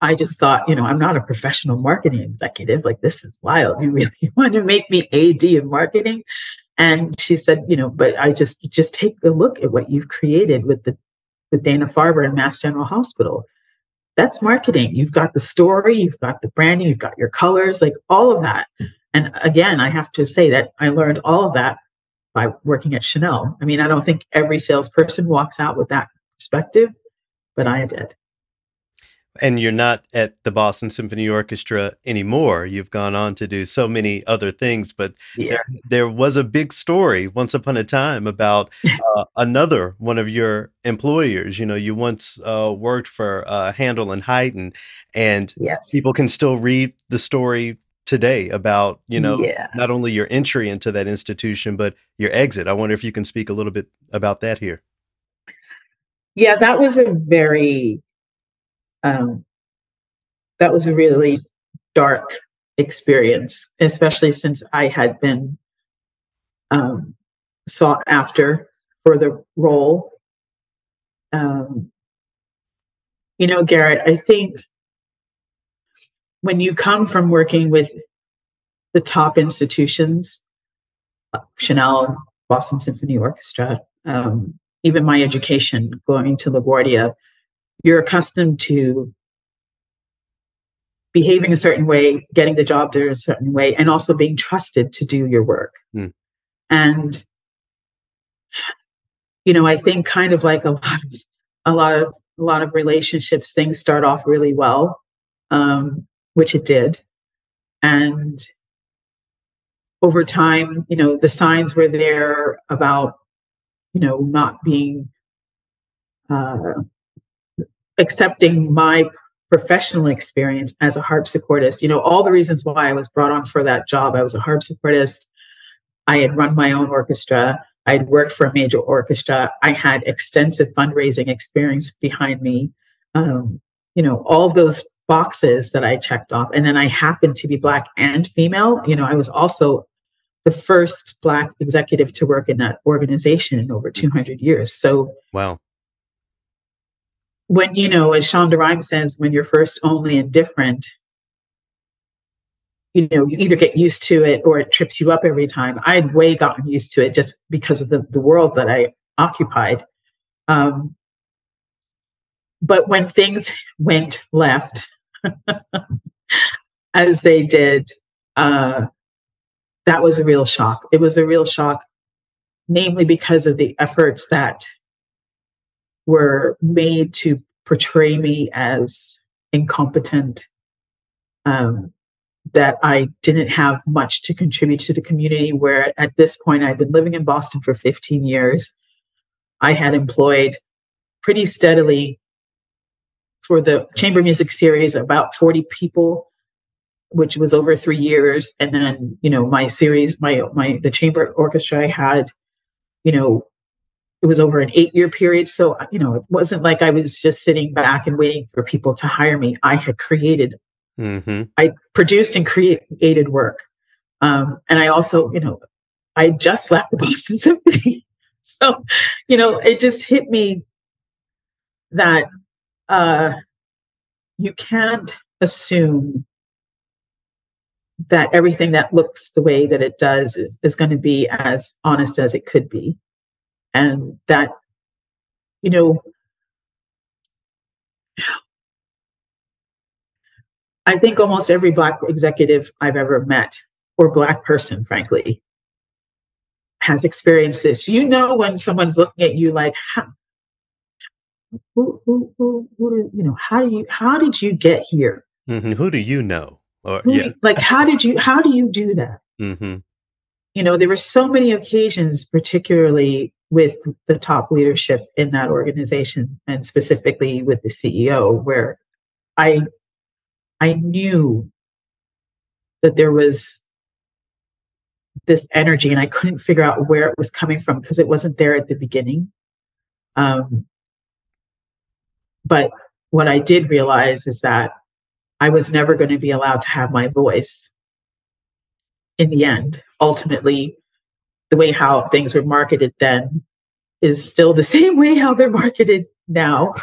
I just thought, you know, I'm not a professional marketing executive. Like, this is wild. You really want to make me AD in marketing? And she said, you know, but I just just take a look at what you've created with the with Dana Farber and Mass General Hospital. That's marketing. You've got the story, you've got the branding, you've got your colors, like all of that. And again, I have to say that I learned all of that by working at Chanel. I mean, I don't think every salesperson walks out with that perspective, but I did. And you're not at the Boston Symphony Orchestra anymore. You've gone on to do so many other things, but Yeah. there, there was a big story once upon a time about uh, another one of your employers. You know, you once uh, worked for uh, Handel and Haydn, and Yes. people can still read the story today about you know Yeah. not only your entry into that institution but your exit. I wonder if you can speak a little bit about that here. yeah that was a very um that was a really dark experience especially since i had been um sought after for the role. Um you know garrett i think when you come from working with the top institutions chanel boston symphony orchestra um, even my education going to LaGuardia, you're accustomed to behaving a certain way, getting the job done a certain way, and also being trusted to do your work. Hmm. And you know, I think kind of like a lot of a lot of a lot of relationships, things start off really well, um, which it did, and over time, you know, the signs were there about you know, not being uh, accepting my professional experience as a harpsichordist. You know, all the reasons why I was brought on for that job. I was a harpsichordist. I had run my own orchestra. I had worked for a major orchestra. I had extensive fundraising experience behind me. Um, you know, all those boxes that I checked off. And then I happened to be black and female. You know, I was also the first black executive to work in that organization in over 200 years. So Wow. When you know, as Shonda Rhimes says, when you're first, only, and different, you know, you either get used to it or it trips you up every time. I had way gotten used to it just because of the, the world that I occupied. Um, but when things went left, as they did, uh, that was a real shock. It was a real shock, namely because of the efforts that were made to portray me as incompetent, um, that I didn't have much to contribute to the community. Where at this point, I'd been living in Boston for 15 years. I had employed pretty steadily for the chamber music series about 40 people which was over three years and then you know my series my my the chamber orchestra i had you know it was over an eight year period so you know it wasn't like i was just sitting back and waiting for people to hire me. I had created Mm-hmm. i produced and created work. Um, and i also you know i just left the boston symphony so you know it just hit me that uh, you can't assume that everything that looks the way that it does is, is going to be as honest as it could be and that you know i think almost every black executive i've ever met or black person frankly has experienced this you know when someone's looking at you like how, who, who, who, who, do- you know, how do you, how did you get here? hmm Who do you know? Or Who- yeah. Like, how did you, how do you do that? hmm You know, there were so many occasions, particularly with the top leadership in that organization and specifically with the CEO, where I, I knew that there was this energy and I couldn't figure out where it was coming from because it wasn't there at the beginning. Um, but what I did realize is that I was never going to be allowed to have my voice in the end. Ultimately, the way how things were marketed then is still the same way how they're marketed now.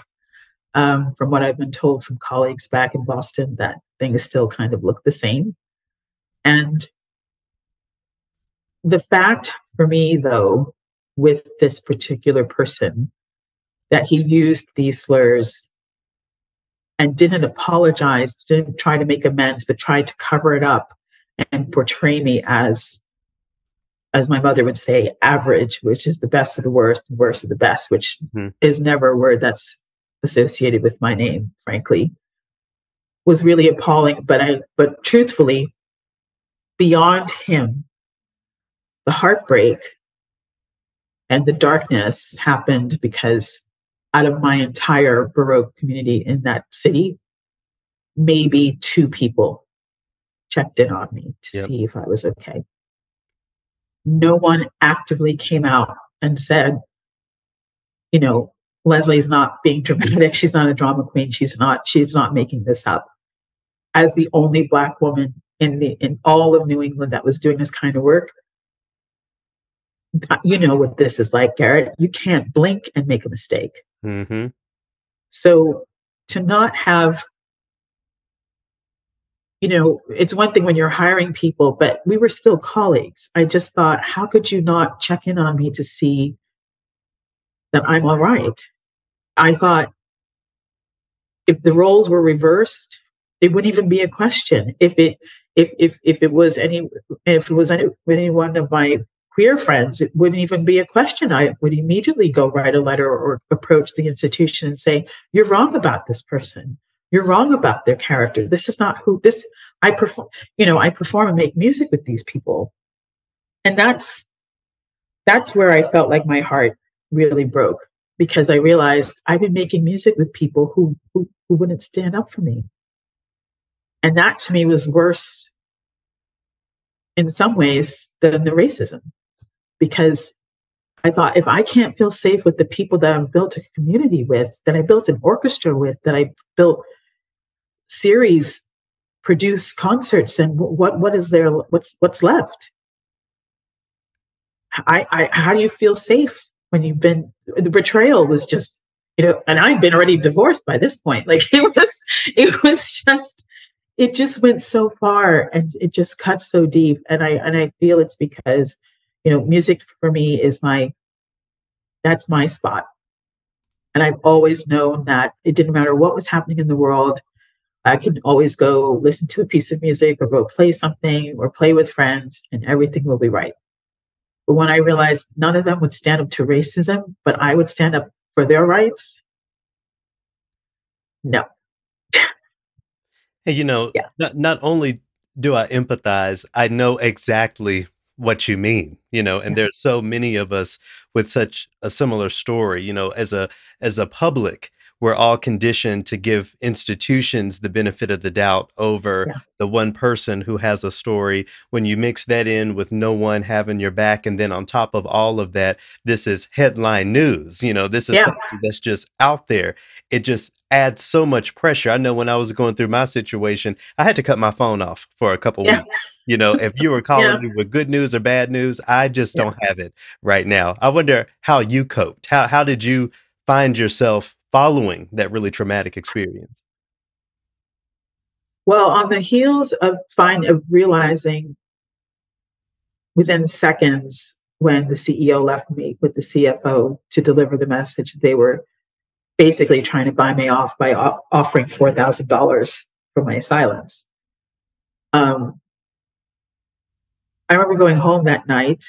Um, from what I've been told from colleagues back in Boston, that things still kind of look the same. And the fact for me, though, with this particular person, that he used these slurs and didn't apologize, didn't try to make amends, but tried to cover it up and portray me as, as my mother would say, average, which is the best of the worst, and worst of the best, which Mhm. is never a word that's associated with my name, frankly, was really appalling. But I, but truthfully, beyond him, the heartbreak and the darkness happened because out of my entire Baroque community in that city, maybe two people checked in on me to Yep. see if I was okay. No one actively came out and said, you know, Leslie's not being dramatic. She's not a drama queen. She's not, she's not making this up. As the only black woman in the in all of New England that was doing this kind of work, you know what this is like, Garrett. You can't blink and make a mistake. hmm So to not have, you know, it's one thing when you're hiring people, but we were still colleagues. I just thought, how could you not check in on me to see that I'm all right? I thought if the roles were reversed, it wouldn't even be a question. If it if if if it was any if it was any, any one of my queer friends, it wouldn't even be a question. I would immediately go write a letter or approach the institution and say, "You're wrong about this person. You're wrong about their character. This is not who this." I perform, you know, I perform and make music with these people, and that's that's where I felt like my heart really broke because I realized I've been making music with people who who, who wouldn't stand up for me, and that to me was worse in some ways than the racism because I thought if I can't feel safe with the people that I've built a community with, that I built an orchestra with, that I built series produce concerts and what what is there what's what's left? I, I how do you feel safe when you've been the betrayal was just you know and i'd been already divorced by this point like it was it was just it just went so far and it just cut so deep. And i and i feel it's because you know music for me is my that's my spot. And i've always known that it didn't matter what was happening in the world i could always go listen to a piece of music or go play something or play with friends and everything will be right but when I realized none of them would stand up to racism, but I would stand up for their rights, no. And you know, Yeah. not, not only do I empathize, I know exactly what you mean, you know, and Yeah. there's so many of us with such a similar story, you know, as a as a public, we're all conditioned to give institutions the benefit of the doubt over Yeah. the one person who has a story. When you mix that in with no one having your back, and then on top of all of that, this is headline news, you know, this is Yeah. something that's just out there. It just adds so much pressure. I know when I was going through my situation, I had to cut my phone off for a couple Yeah. weeks. You know, if you were calling Yeah. me with good news or bad news, I just Yeah. don't have it right now. I wonder how you coped. How how did you find yourself following that really traumatic experience? Well, on the heels of find of realizing within seconds when the CEO left me with the CFO to deliver the message, they were basically trying to buy me off by offering four thousand dollars for my silence. Um, I remember going home that night.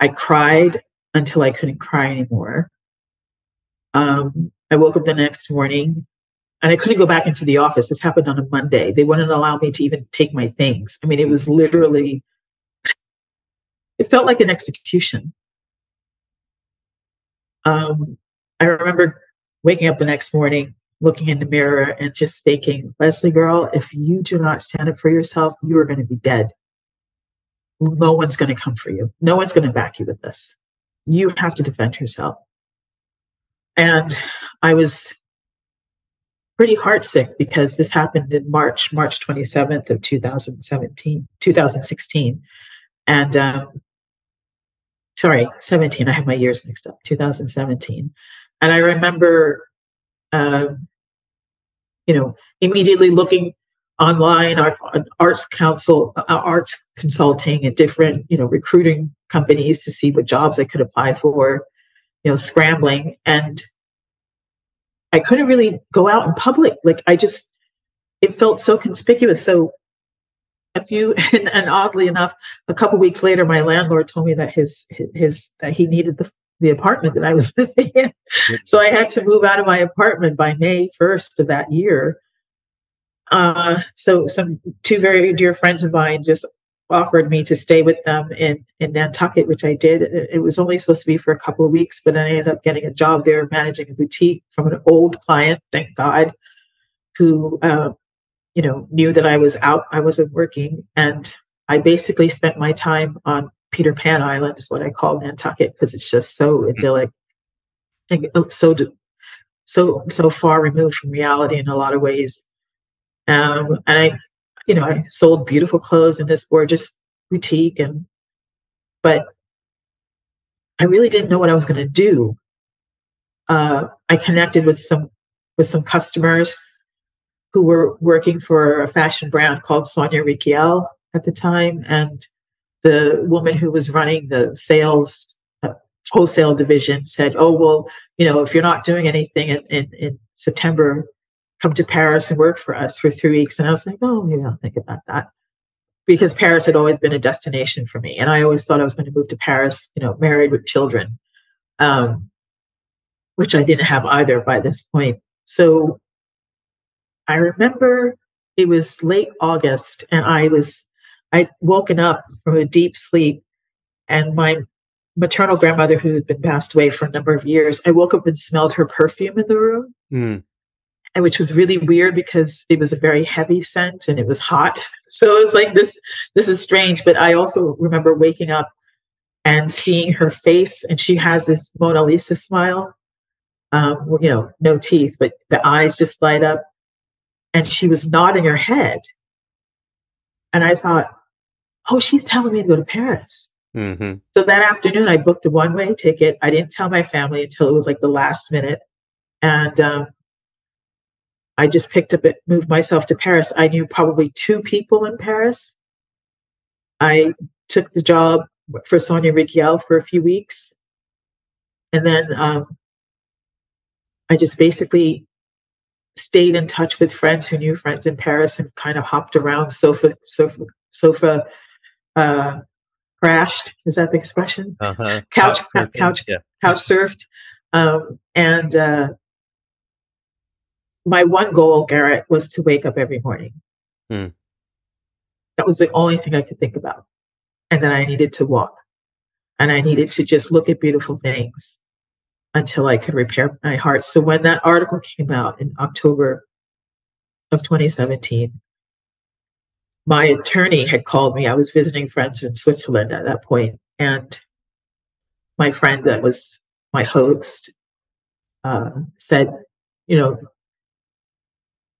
I cried until I couldn't cry anymore. Um, I woke up the next morning and I couldn't go back into the office. This happened on a Monday. They wouldn't allow me to even take my things. I mean, it was literally, it felt like an execution. Um, I remember waking up the next morning, looking in the mirror, and just thinking, Leslie, girl, if you do not stand up for yourself, you are going to be dead. No one's going to come for you. No one's going to back you with this. You have to defend yourself. And I was pretty heartsick because this happened in March, March 27th of 2017, 2016. And um, sorry, 17. I have my years mixed up. 2017. And I remember, um, you know, immediately looking online, art, arts council, uh, arts consulting, and different, you know, recruiting companies to see what jobs I could apply for. You know, scrambling, and I couldn't really go out in public. Like I just, it felt so conspicuous. So a few, and, and oddly enough, a couple weeks later, my landlord told me that his his that he needed the the apartment that I was living in. So I had to move out of my apartment by May first of that year. Uh, so some two very dear friends of mine just offered me to stay with them in in Nantucket, which I did. It, was only supposed to be for a couple of weeks, but I ended up getting a job there managing a boutique from an old client, thank God, who uh, you know knew that I was out, I wasn't working, and I basically spent my time on Peter Pan Island, is what I call Nantucket, because it's just so idyllic and uh, so so so far removed from reality in a lot of ways. Um, and I, you know, I sold beautiful clothes in this gorgeous boutique, and but I really didn't know what I was going to do. Uh, I connected with some with some customers who were working for a fashion brand called Sonia Rykiel at the time, and the woman who was running the sales uh, wholesale division said, "Oh well, you know, if you're not doing anything in, in, in September, come to Paris and work for us for three weeks." And I was like, "Oh, maybe I'll think about that," because Paris had always been a destination for me, and I always thought I was going to move to Paris, you know, married with children, um, which I didn't have either by this point. So I remember it was late August, and I was I'd woken up from a deep sleep, and my maternal grandmother, who had been passed away for a number of years, I woke up and smelled her perfume in the room, Mm. And which was really weird because it was a very heavy scent and it was hot. So it was like this. This is strange, but I also remember waking up and seeing her face, and she has this Mona Lisa smile. Um, you know, no teeth, but the eyes just light up. and she was nodding her head. And I thought, oh, she's telling me to go to Paris. hmm So that afternoon, I booked a one way ticket. I didn't tell my family until it was like the last minute. And um, I just picked up it, moved myself to Paris. I knew probably two people in Paris. I took the job for Sonia Rykiel for a few weeks. And then um, I just basically stayed in touch with friends who knew friends in Paris and kind of hopped around sofa, sofa, sofa, uh, crashed. Is that the expression? Uh-huh. Couch- surfing. couch- Yeah. couch surfed. Um, and uh, my one goal, Garrett, was to wake up every morning. Hmm. That was the only thing I could think about. And then I needed to walk. And I needed to just look at beautiful things until I could repair my heart. So when that article came out in October of 2017, my attorney had called me. I was visiting friends in Switzerland at that point, and my friend that was my host uh, said, "You know,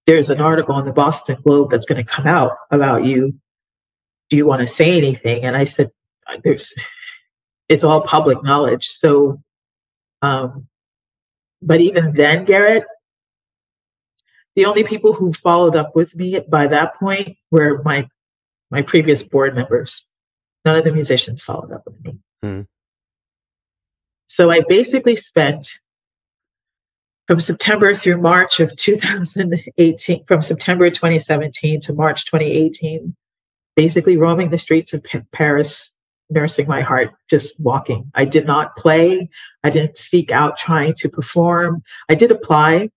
there's an article in the Boston Globe that's going to come out about you. Do you want to say anything?" And I said, "There's, it's all public knowledge." So, um, but even then, Garrett, the only people who followed up with me by that point were my my previous board members. None of the musicians followed up with me. Hmm. So I basically spent from September through March of 2018, from September 2017 to March 2018, basically roaming the streets of Paris, nursing my heart, just walking. I did not play. I didn't seek out trying to perform. I did apply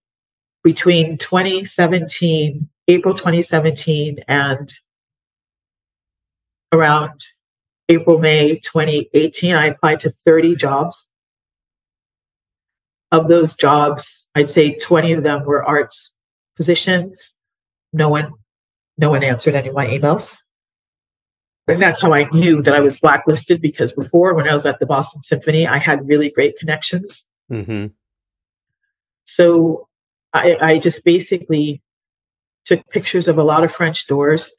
between 2017, April 2017, and around April, May 2018, I applied to 30 jobs. Of those jobs, I'd say 20 of them were arts positions. No one, no one answered any of my emails. And that's how I knew that I was blacklisted because before, when I was at the Boston Symphony, I had really great connections. hmm So I, I just basically took pictures of a lot of French doors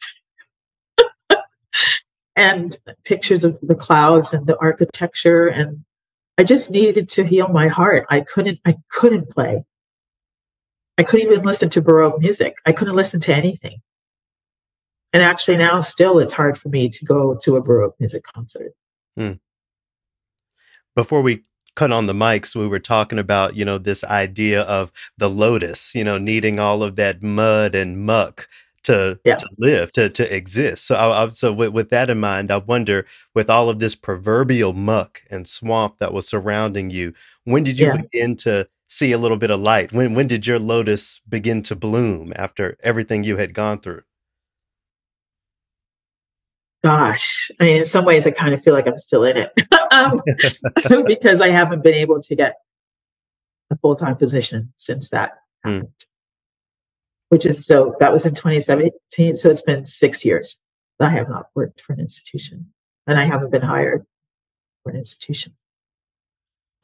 and pictures of the clouds and the architecture. And I just needed to heal my heart. I couldn't, I couldn't play. I couldn't even listen to Baroque music. I couldn't listen to anything. And actually now still it's hard for me to go to a Baroque music concert. Hmm. before we cut on the mics we were talking about you know this idea of the lotus you know needing all of that mud and muck to, Yeah. to live to to exist so I, I, so with, with that in mind i wonder with all of this proverbial muck and swamp that was surrounding you when did you Yeah. begin to see a little bit of light when when did your lotus begin to bloom after everything you had gone through Gosh, I mean, in some ways, I kind of feel like I'm still in it um, because I haven't been able to get a full time position since that Hmm. happened. Which is so that was in 2017, so it's been six years. that I have not worked for an institution, and I haven't been hired for an institution.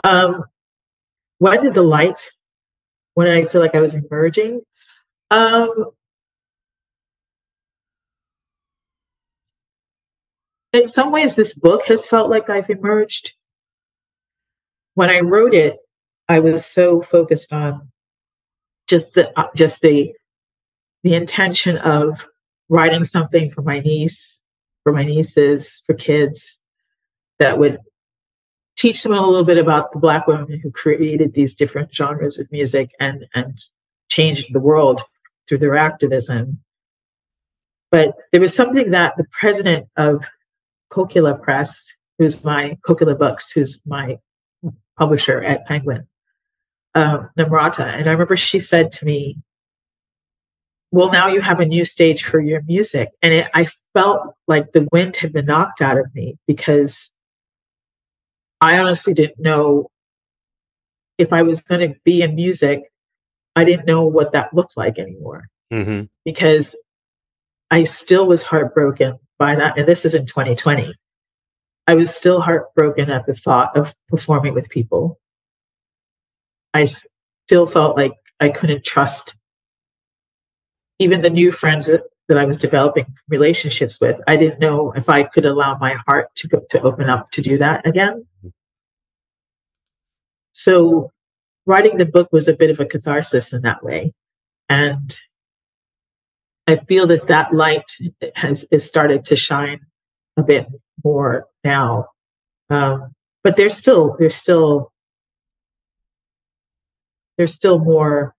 Um, when did the light? When I feel like I was emerging? Um, in some ways this book has felt like i've emerged when i wrote it i was so focused on just the uh, just the the intention of writing something for my niece for my nieces for kids that would teach them a little bit about the black women who created these different genres of music and and changed the world through their activism but there was something that the president of Kokila Press, who's my Kokila Books, who's my publisher at Penguin, um, Namrata. And I remember she said to me, Well, now you have a new stage for your music. And it, I felt like the wind had been knocked out of me because I honestly didn't know if I was going to be in music. I didn't know what that looked like anymore hmm because I still was heartbroken by that. And this is in 2020. I was still heartbroken at the thought of performing with people. I still felt like I couldn't trust even the new friends that, that I was developing relationships with, I didn't know if I could allow my heart to go to open up to do that again. So writing the book was a bit of a catharsis in that way. And I feel that that light has is started to shine a bit more now. Um, but there's still there's still there's still more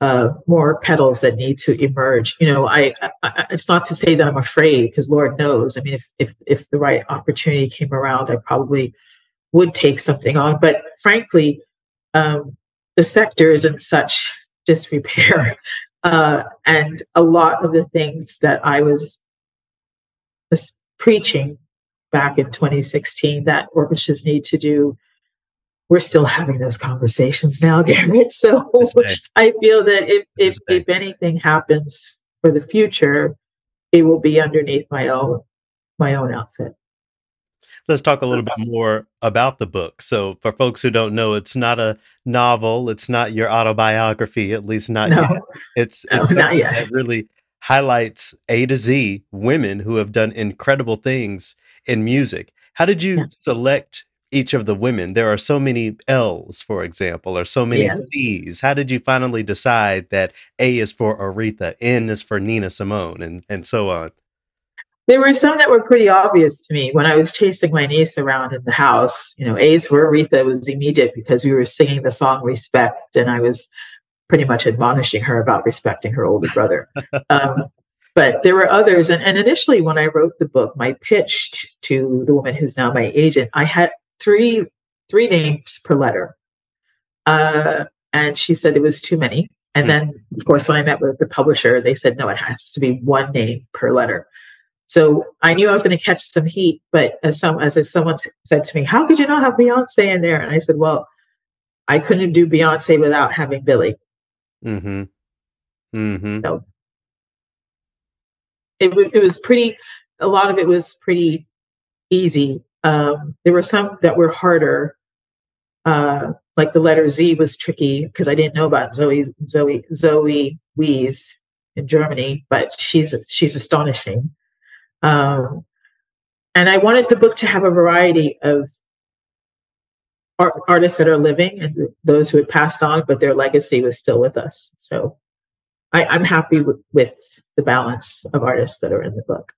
uh, more petals that need to emerge. You know, I, I it's not to say that I'm afraid because Lord knows. I mean, if if if the right opportunity came around, I probably would take something on. But frankly, um, the sector is in such disrepair, uh, and a lot of the things that I was, was preaching back in 2016 that orchestras need to do we're still having those conversations now, Garrett. So I feel that if if, if anything happens for the future, it will be underneath my own my own outfit. Let's talk a little bit more about the book. So, for folks who don't know, it's not a novel. It's not your autobiography, at least not No. yet. It's No, it's not yet. really highlights A to Z women who have done incredible things in music. How did you Yeah. select each of the women? There are so many L's, for example, or so many Yes. C's. How did you finally decide that A is for Aretha, N is for Nina Simone, and and so on? There were some that were pretty obvious to me when I was chasing my niece around in the house. You know, A's for Aretha was immediate because we were singing the song Respect, and I was pretty much admonishing her about respecting her older brother. um, but there were others. And, and initially, when I wrote the book, my pitch to the woman who's now my agent, I had three three names per letter. Uh, and she said it was too many. And then, of course, when I met with the publisher, they said, no, it has to be one name per letter. So I knew I was going to catch some heat, but as some as someone said to me, "How could you not have Beyonce in there?" And I said, "Well, I couldn't do Beyonce without having Billie. Mm-hmm. Mm-hmm. So it it was pretty. A lot of it was pretty easy. Um, there were some that were harder. Uh, like the letter Z was tricky because I didn't know about Zoe Zoe Zoe Wees in Germany, but she's she's astonishing. Um, and I wanted the book to have a variety of art, artists that are living and those who had passed on, but their legacy was still with us. So I, I'm happy with, with the balance of artists that are in the book.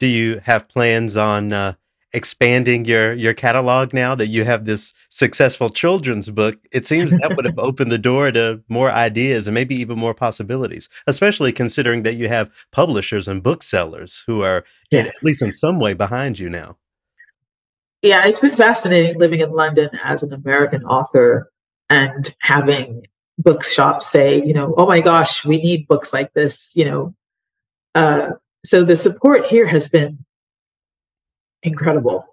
Do you have plans on uh, expanding your your catalog now that you have this successful children's book? It seems that would have opened the door to more ideas and maybe even more possibilities, especially considering that you have publishers and booksellers who are in, at least in some way behind you now. Yeah, it's been fascinating living in London as an American author and having bookshops say, you know, oh my gosh, we need books like this, you know. Uh, so the support here has been incredible.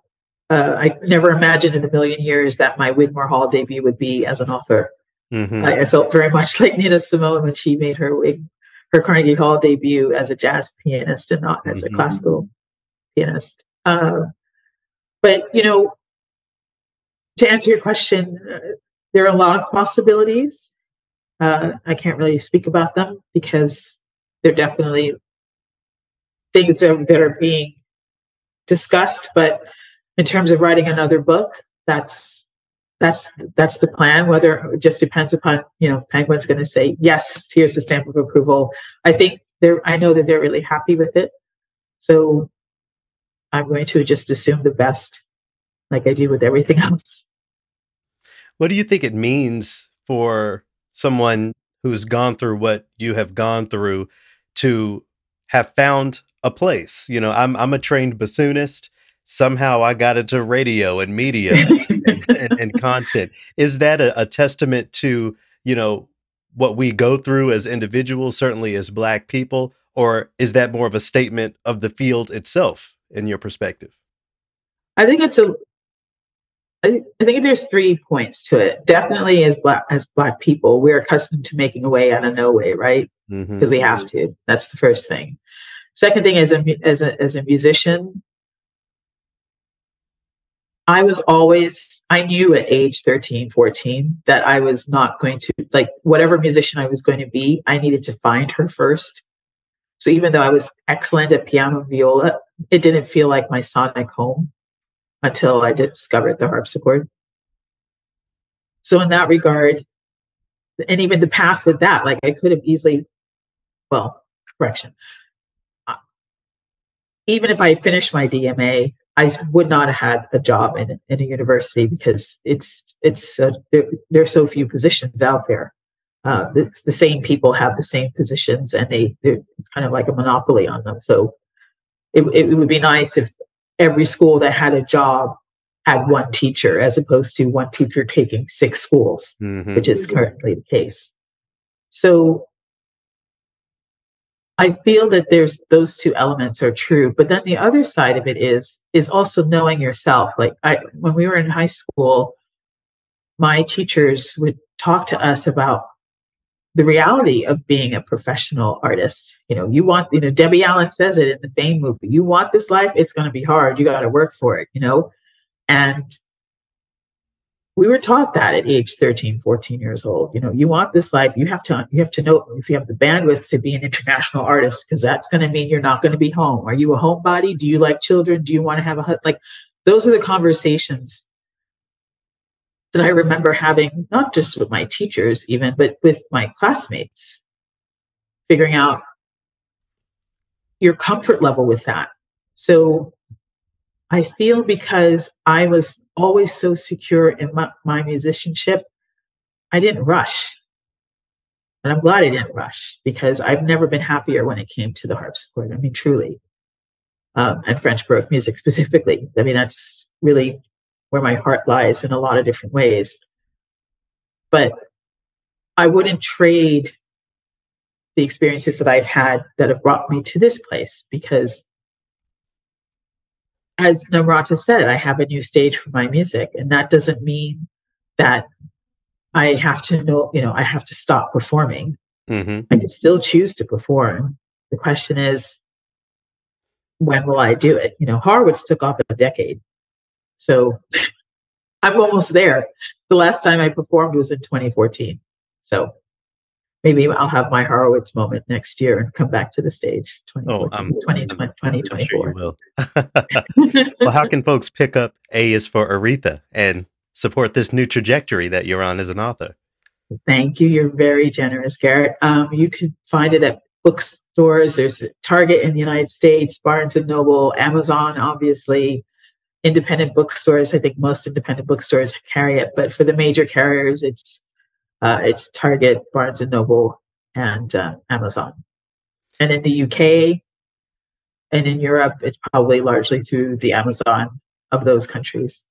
Uh, I never imagined in a million years that my Wigmore Hall debut would be as an author. hmm I, I felt very much like Nina Simone when she made her wig, her Carnegie Hall debut as a jazz pianist and not as a Mhm. classical pianist. Um, but you know, to answer your question, uh, there are a lot of possibilities. Uh, I can't really speak about them because they're definitely things that that are being discussed. But in terms of writing another book, that's that's that's the plan. Whether it just depends upon you know, Penguin's going to say yes. Here's the stamp of approval. I think they're. I know that they're really happy with it. So I'm going to just assume the best, like I do with everything else. What do you think it means for someone who's gone through what you have gone through to have found a place? You know, I'm I'm a trained bassoonist. Somehow I got into radio and media and, and, and content. Is that a, a testament to, you know, what we go through as individuals, certainly as black people, or is that more of a statement of the field itself in your perspective? I think it's a I think there's three points to it. Definitely, as black as black people, we're accustomed to making a way out of no way, right? Mhm. Because we have to. That's the first thing. Second thing, as a as a as a musician, I was always, I knew at age 13, 14 that I was not going to, like, whatever musician I was going to be, I needed to find her first. So even though I was excellent at piano and viola, it didn't feel like my sonic home until I discovered the harpsichord. So in that regard, and even the path with that, like I could have easily, well, correction. Even if I finished my DMA, I would not have had a job in, in a university because it's it's uh, there, there are so few positions out there. Uh, the, the same people have the same positions, and they it's kind of like a monopoly on them. So it, it would be nice if every school that had a job had one teacher as opposed to one teacher taking six schools Mhm. which is currently the case. So I feel that there's those two elements are true, but then the other side of it is is also knowing yourself. Like I when we were in high school, my teachers would talk to us about the reality of being a professional artist. You know, you want, you know, Debbie Allen says it in the Fame movie. You want this life, it's going to be hard. You got to work for it, you know? And we were taught that at age 13 14 years old. You know you want this life you have to you have to know if you have the bandwidth to be an international artist because that's going to mean you're not going to be home. Are you a homebody? Do you like children? Do you want to have a hu- like those are the conversations that i remember having not just with my teachers even but with my classmates figuring out your comfort level with that. So I feel because I was always so secure in my, my musicianship, I didn't rush. And I'm glad I didn't rush because I've never been happier when it came to the harpsichord. I mean, truly. Um, and French Baroque music specifically. I mean, that's really where my heart lies in a lot of different ways. But I wouldn't trade the experiences that I've had that have brought me to this place because as Namrata said, I have a new stage for my music, and that doesn't mean that I have to know, you know, I have to stop performing. Mhm. I can still choose to perform. The question is, when will I do it? You know, Horowitz took off a decade, so I'm almost there. The last time I performed was in 2014, so maybe I'll have my Horowitz moment next year and come back to the stage. Oh, 2014, I'm, 2020, I'm sure 2024. you will. well, how can folks pick up A is for Aretha and support this new trajectory that you're on as an author? Thank you. You're very generous, Garrett. Um, you can find it at bookstores. There's Target in the United States, Barnes and Noble, Amazon, obviously, independent bookstores. I think most independent bookstores carry it, but for the major carriers, it's uh, it's Target, Barnes and Noble, and uh, Amazon. And in the UK and in Europe, it's probably largely through the Amazon of those countries.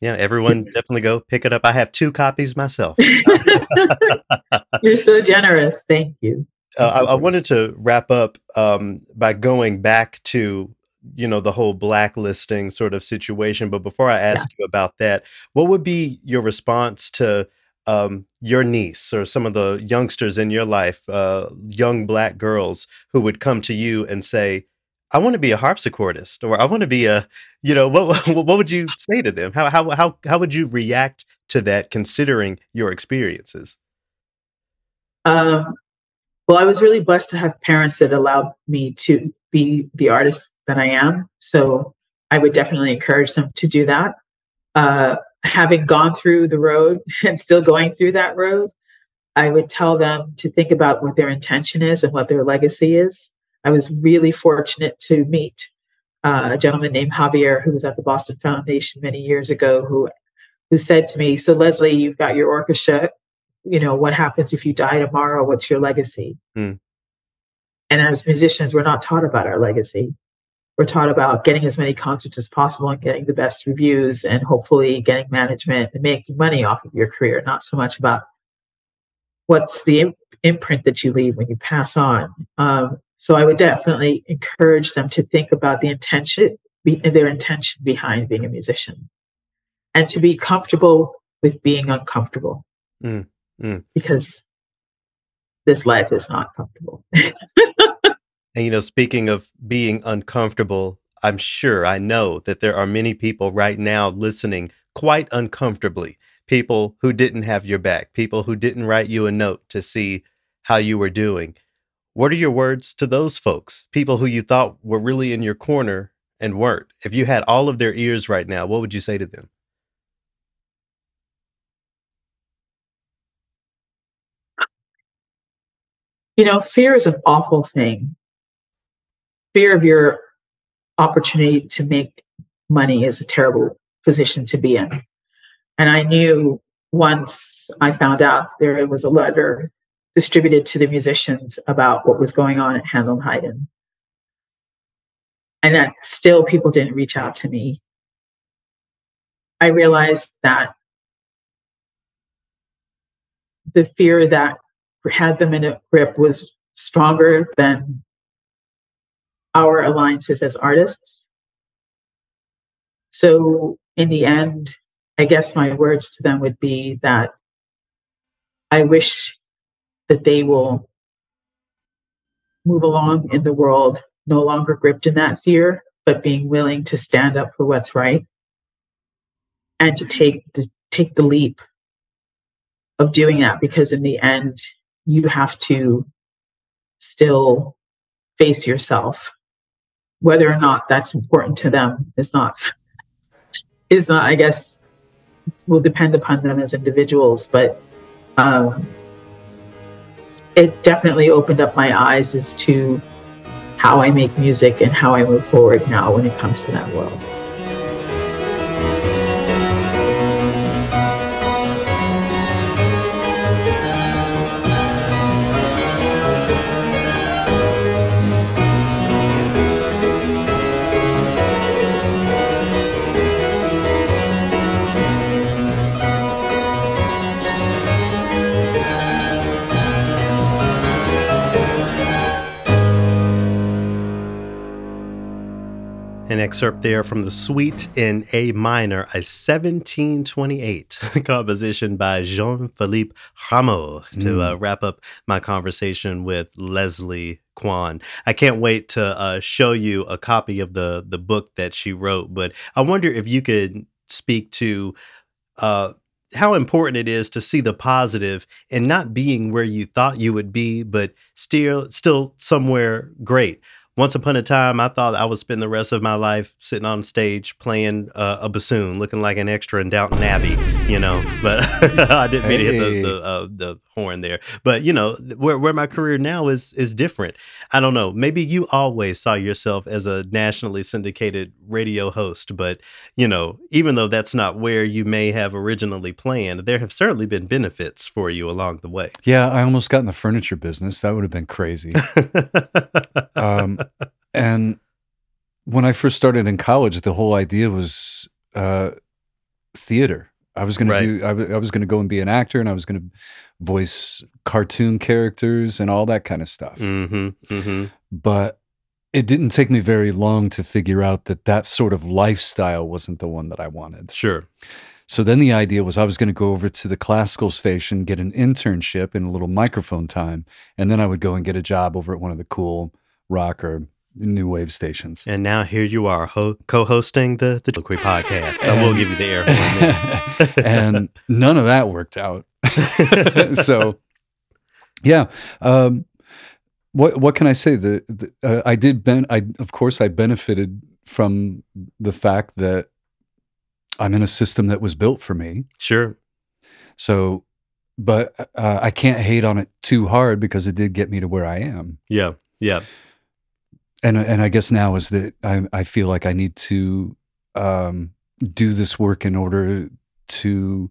Yeah, everyone definitely go pick it up. I have two copies myself. You're so generous. Thank you. uh, I, I wanted to wrap up um, by going back to you know the whole blacklisting sort of situation. But before I ask you about that, what would be your response to um, your niece or some of the youngsters in your life, uh, young black girls who would come to you and say, "I want to be a harpsichordist," or "I want to be a," you know, what what would you say to them? How how how how would you react to that, considering your experiences? Um, well, I was really blessed to have parents that allowed me to be the artist that I am. So I would definitely encourage them to do that. Uh, having gone through the road and still going through that road, I would tell them to think about what their intention is and what their legacy is. I was really fortunate to meet uh, a gentleman named Javier who was at the Boston Foundation many years ago who who said to me, "So Leslie, you've got your orchestra you know, what happens if you die tomorrow? What's your legacy? Hmm. And as musicians, we're not taught about our legacy. We're taught about getting as many concerts as possible and getting the best reviews and hopefully getting management and making money off of your career, not so much about what's the im- imprint that you leave when you pass on. Um, so I would definitely encourage them to think about the intention, their intention behind being a musician, and to be comfortable with being uncomfortable Mm, mm. because this life is not comfortable. And you know, speaking of being uncomfortable, I'm sure, I know that there are many people right now listening quite uncomfortably. People who didn't have your back, people who didn't write you a note to see how you were doing. What are your words to those folks? People who you thought were really in your corner and weren't. If you had all of their ears right now, what would you say to them? You know, fear is an awful thing. Fear of your opportunity to make money is a terrible position to be in. And I knew once I found out there was a letter distributed to the musicians about what was going on at Handel and Haydn. And that still people didn't reach out to me. I realized that the fear that had them in a grip was stronger than our alliances as artists. So, in the end, I guess my words to them would be that I wish that they will move along in the world, no longer gripped in that fear, but being willing to stand up for what's right and to take the take the leap of doing that because in the end you have to still face yourself whether or not that's important to them is not is not i guess will depend upon them as individuals but um, it definitely opened up my eyes as to how i make music and how i move forward now when it comes to that world excerpt there from the Suite in A minor, a 1728 composition by Jean Philippe Rameau to uh, wrap up my conversation with Leslie Kwan. I can't wait to uh, show you a copy of the the book that she wrote, but I wonder if you could speak to uh, how important it is to see the positive and not being where you thought you would be, but still still somewhere great. Once upon a time, I thought I would spend the rest of my life sitting on stage playing uh, a bassoon, looking like an extra in Downton Abbey, you know. But I didn't mean to hit the the, uh, the horn there. But you know, where where my career now is is different. I don't know. Maybe you always saw yourself as a nationally syndicated radio host, but you know, even though that's not where you may have originally planned, there have certainly been benefits for you along the way. Yeah, I almost got in the furniture business. That would have been crazy. um, and when I first started in college, the whole idea was uh, theater. I was going Right. to do. I was going to go and be an actor, and I was going to voice cartoon characters and all that kind of stuff. mm-hmm. Mm-hmm. But it didn't take me very long to figure out that that sort of lifestyle wasn't the one that I wanted. Sure. So then the idea was I was going to go over to the classical station, get an internship and a little microphone time, and then I would go and get a job over at one of the cool rock or new wave stations. And now here you are, ho- co-hosting the the Trilloquy podcast. I will give you the air and none of that worked out. so, yeah. Um, what what can I say? The, the uh, I did ben I of course I benefited from the fact that I'm in a system that was built for me. sure. So, but uh, I can't hate on it too hard because it did get me to where I am. Yeah. Yeah. And and I guess now is that I I feel like I need to um, do this work in order to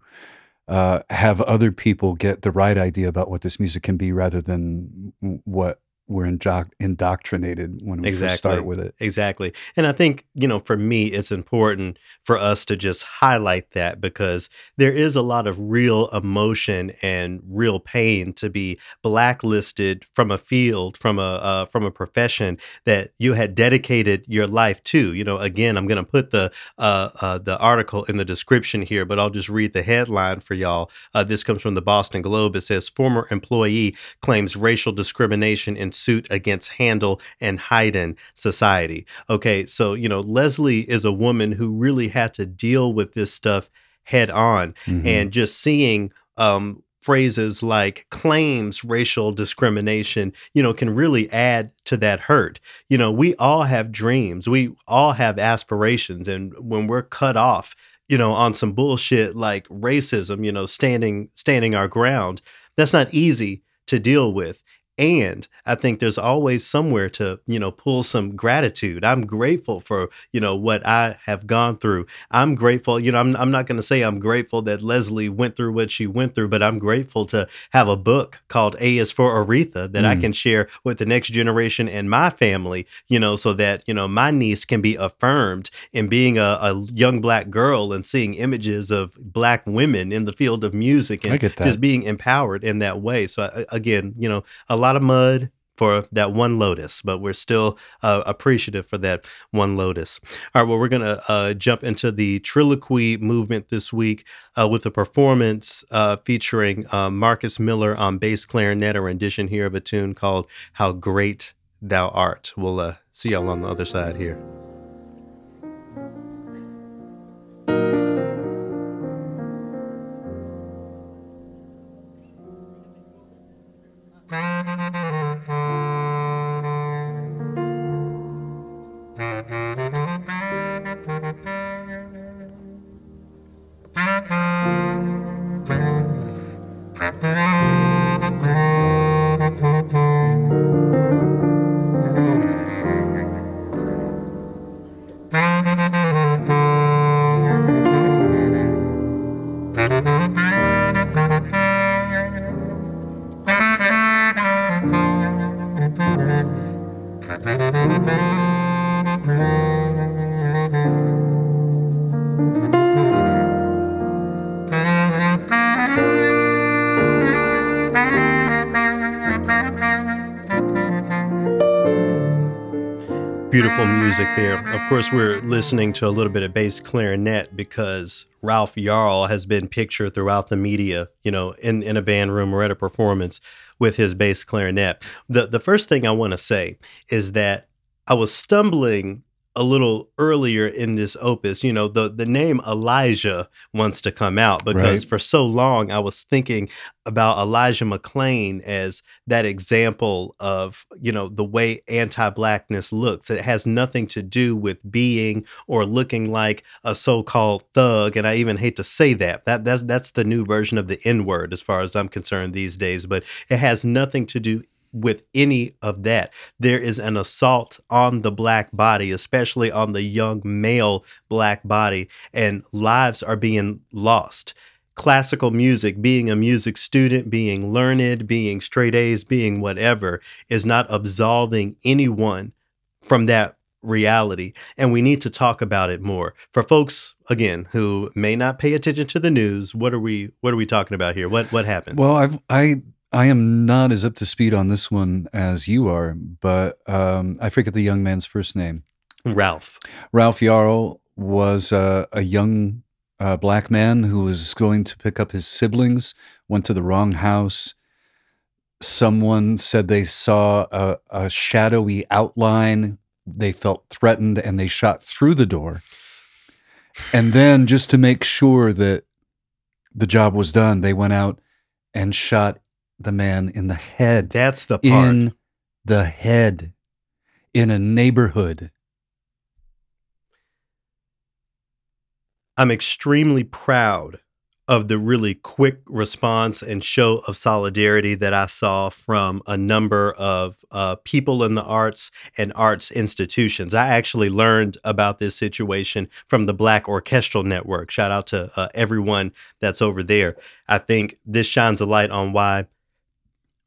uh, have other people get the right idea about what this music can be, rather than what we're indoc- indoctrinated when we first start with it. Exactly. And I think, you know, for me, it's important for us to just highlight that because there is a lot of real emotion and real pain to be blacklisted from a field, from a uh, from a profession that you had dedicated your life to. You know, again, I'm going to put the uh, uh, the article in the description here, but I'll just read the headline for y'all. Uh, this comes from the Boston Globe. It says former employee claims racial discrimination in suit against Handel and Haydn society. Okay, so you know Leslie is a woman who really had to deal with this stuff head on, Mhm. and just seeing um, phrases like claims racial discrimination, you know, can really add to that hurt. You know, we all have dreams, we all have aspirations, and when we're cut off, you know, on some bullshit like racism, you know, standing standing our ground, that's not easy to deal with. And I think there's always somewhere to, you know, pull some gratitude. I'm grateful for, you know, what I have gone through. I'm grateful, you know, I'm, I'm not going to say I'm grateful that Leslie went through what she went through, but I'm grateful to have a book called A is for Aretha that I Mm. can share with the next generation and my family, you know, so that, you know, my niece can be affirmed in being a, a young black girl and seeing images of black women in the field of music and I just being empowered in that way. So I- again, you know, a lot of mud for that one lotus, but we're still uh, appreciative for that one lotus. All right, well, we're gonna uh, jump into the Trilloquy movement this week uh, with a performance uh, featuring uh, Marcus Miller on bass clarinet, a rendition here of a tune called "How Great Thou Art." We'll uh, see y'all on the other side here. Of course, we're listening to a little bit of bass clarinet because Ralph Yarl has been pictured throughout the media, you know, in, in a band room or at a performance with his bass clarinet. The the first thing I want to say is that I was stumbling a little earlier in this opus. You know, the the name Elijah wants to come out because Right. for so long I was thinking about Elijah McClain as that example of, you know, the way anti-blackness looks. It has nothing to do with being or looking like a so-called thug. And I even hate to say that. That that's that's the new version of the N-word as far as I'm concerned these days. But it has nothing to do with any of that. There is an assault on the black body, especially on the young male black body, and lives are being lost. Classical music, being a music student, being learned, being straight A's, being whatever, is not absolving anyone from that reality. And we need to talk about it more. For folks, again, who may not pay attention to the news, what are we what are we talking about here? What what happened? Well, I've I I am not as up to speed on this one as you are, but um, I forget the young man's first name. Ralph. Ralph Yarl was uh, a young uh, black man who was going to pick up his siblings, went to the wrong house. Someone said they saw a, a shadowy outline. They felt threatened and they shot through the door. And then, just to make sure that the job was done, they went out and shot the man in the head. That's the part. In the head. In a neighborhood. I'm extremely proud of the really quick response and show of solidarity that I saw from a number of uh, people in the arts and arts institutions. I actually learned about this situation from the Black Orchestral Network. Shout out to uh, everyone that's over there. I think this shines a light on why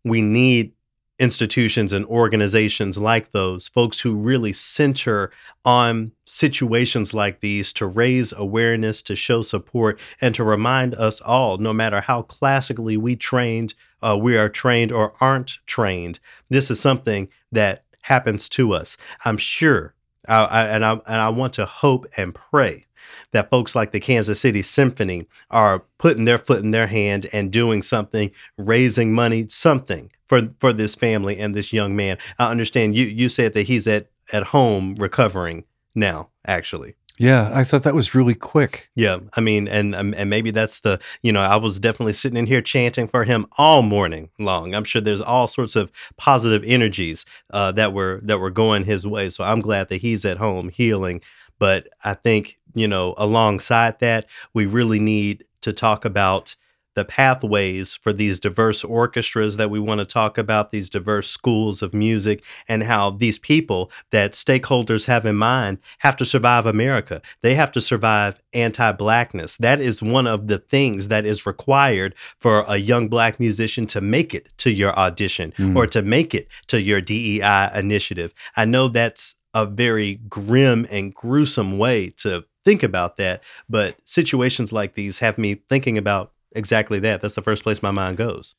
we need institutions and organizations like those, folks who really center on situations like these to raise awareness, to show support, and to remind us all, no matter how classically we trained, uh, we are trained or aren't trained, this is something that happens to us. I'm sure, I, I, and I and I want to hope and pray that folks like the Kansas City Symphony are putting their foot in their hand and doing something, raising money, something for for this family and this young man. I understand you you said that he's at at home recovering now, actually. Yeah, I thought that was really quick. Yeah, I mean, and um, and maybe that's the you know I was definitely sitting in here chanting for him all morning long. I'm sure there's all sorts of positive energies uh, that were that were going his way. So I'm glad that he's at home healing. But I think you know alongside that, we really need to talk about the pathways for these diverse orchestras that we want to talk about, these diverse schools of music, and how these people that stakeholders have in mind have to survive America. They have to survive anti blackness. That is one of the things that is required for a young black musician to make it to your audition Mm. or to make it to your DEI initiative. I know that's a very grim and gruesome way to think about that, but situations like these have me thinking about exactly that. That's the first place my mind goes.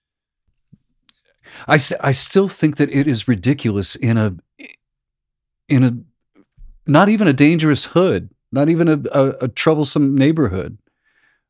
I, I still think that it is ridiculous in a in a not even a dangerous hood, not even a, a, a troublesome neighborhood.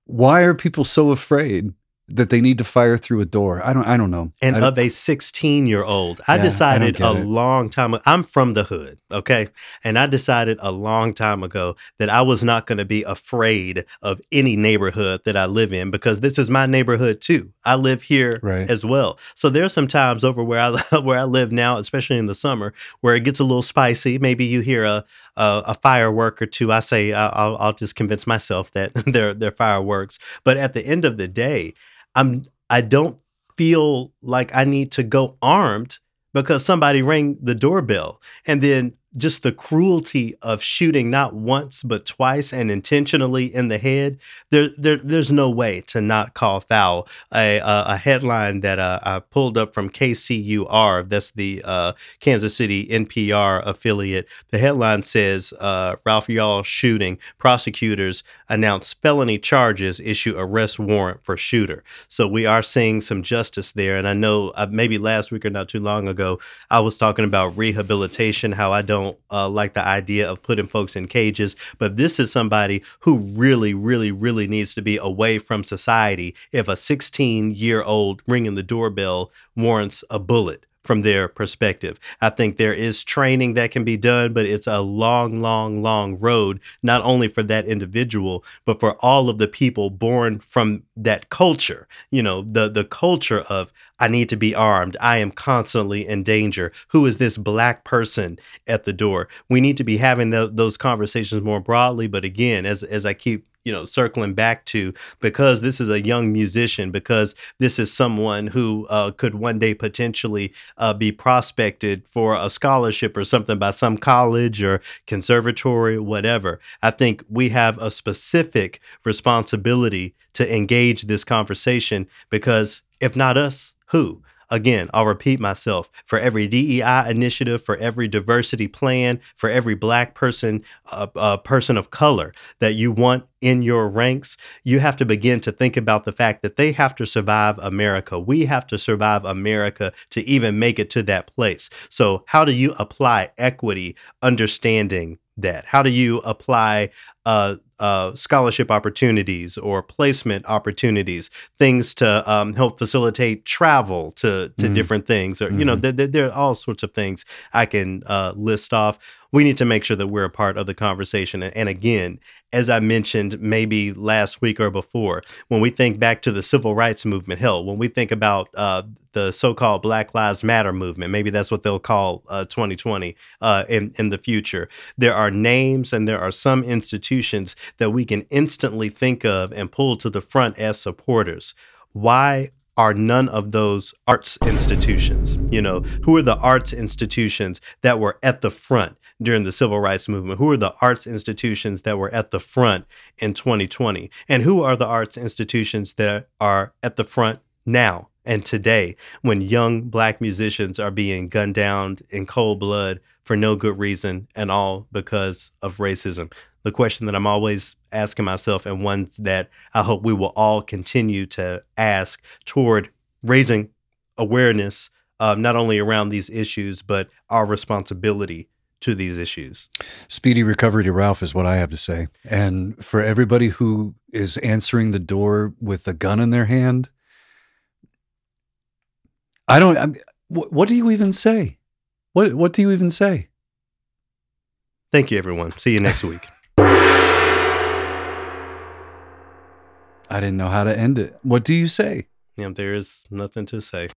Why are people so afraid that they need to fire through a door? I don't I don't know. And don't- of a 16 year old, I Yeah, decided get a it. long time ago, I'm from the hood, okay? And I decided a long time ago that I was not going to be afraid of any neighborhood that I live in because this is my neighborhood too. I live here Right. as well. So there's some times over where I where I live now, especially in the summer, where it gets a little spicy. Maybe you hear a a, a firework or two. I say I- I'll, I'll just convince myself that they're they're fireworks. But at the end of the day, I'm I don't feel like I need to go armed because somebody rang the doorbell. And then just the cruelty of shooting not once but twice and intentionally in the head. There, there there's no way to not call foul. A a, a headline that uh, I pulled up from KCUR. That's the uh, Kansas City NPR affiliate. The headline says uh, Ralph Yarl shooting. Prosecutors announce felony charges, issue arrest warrant for shooter. So we are seeing some justice there. And I know uh, maybe last week or not too long ago, I was talking about rehabilitation, how I don't uh, like the idea of putting folks in cages. But this is somebody who really, really, really needs to be away from society if a 16 year old ringing the doorbell warrants a bullet from their perspective. I think there is training that can be done, but it's a long, long, long road, not only for that individual, but for all of the people born from that culture. You know, the the culture of I need to be armed. I am constantly in danger. Who is this black person at the door? We need to be having tho- those conversations more broadly. But again, as as I keep you know circling back to because this is a young musician because this is someone who uh, could one day potentially uh, be prospected for a scholarship or something by some college or conservatory whatever. I think we have a specific responsibility to engage this conversation because if not us who Again, I'll repeat myself for every DEI initiative, for every diversity plan, for every black person, uh, uh, person of color that you want in your ranks, you have to begin to think about the fact that they have to survive America. We have to survive America to even make it to that place. So, how do you apply equity, understanding that? How do you apply uh, uh, scholarship opportunities or placement opportunities, things to um, help facilitate travel to to Mhm. different things, or you know, Mhm. there, there, there are all sorts of things I can uh, list off. We need to make sure that we're a part of the conversation. And, again, as I mentioned maybe last week or before, when we think back to the civil rights movement, hell, when we think about uh, the so-called Black Lives Matter movement, maybe that's what they'll call uh, 2020 uh, in in the future. There are names and there are some institutions that we can instantly think of and pull to the front as supporters. Why are none of those arts institutions? You know, who are the arts institutions that were at the front during the civil rights movement? Who are the arts institutions that were at the front in 2020? And who are the arts institutions that are at the front now and today when young black musicians are being gunned down in cold blood for no good reason and all because of racism? The question that I'm always asking myself, and one that I hope we will all continue to ask toward raising awareness, uh, not only around these issues, but our responsibility to these issues. Speedy recovery to Ralph is what I have to say. And for everybody who is answering the door with a gun in their hand, I don't. I'm, what, what do you even say? What What do you even say? Thank you, everyone. See you next week. I didn't know how to end it. What do you say? yeah, there is nothing to say.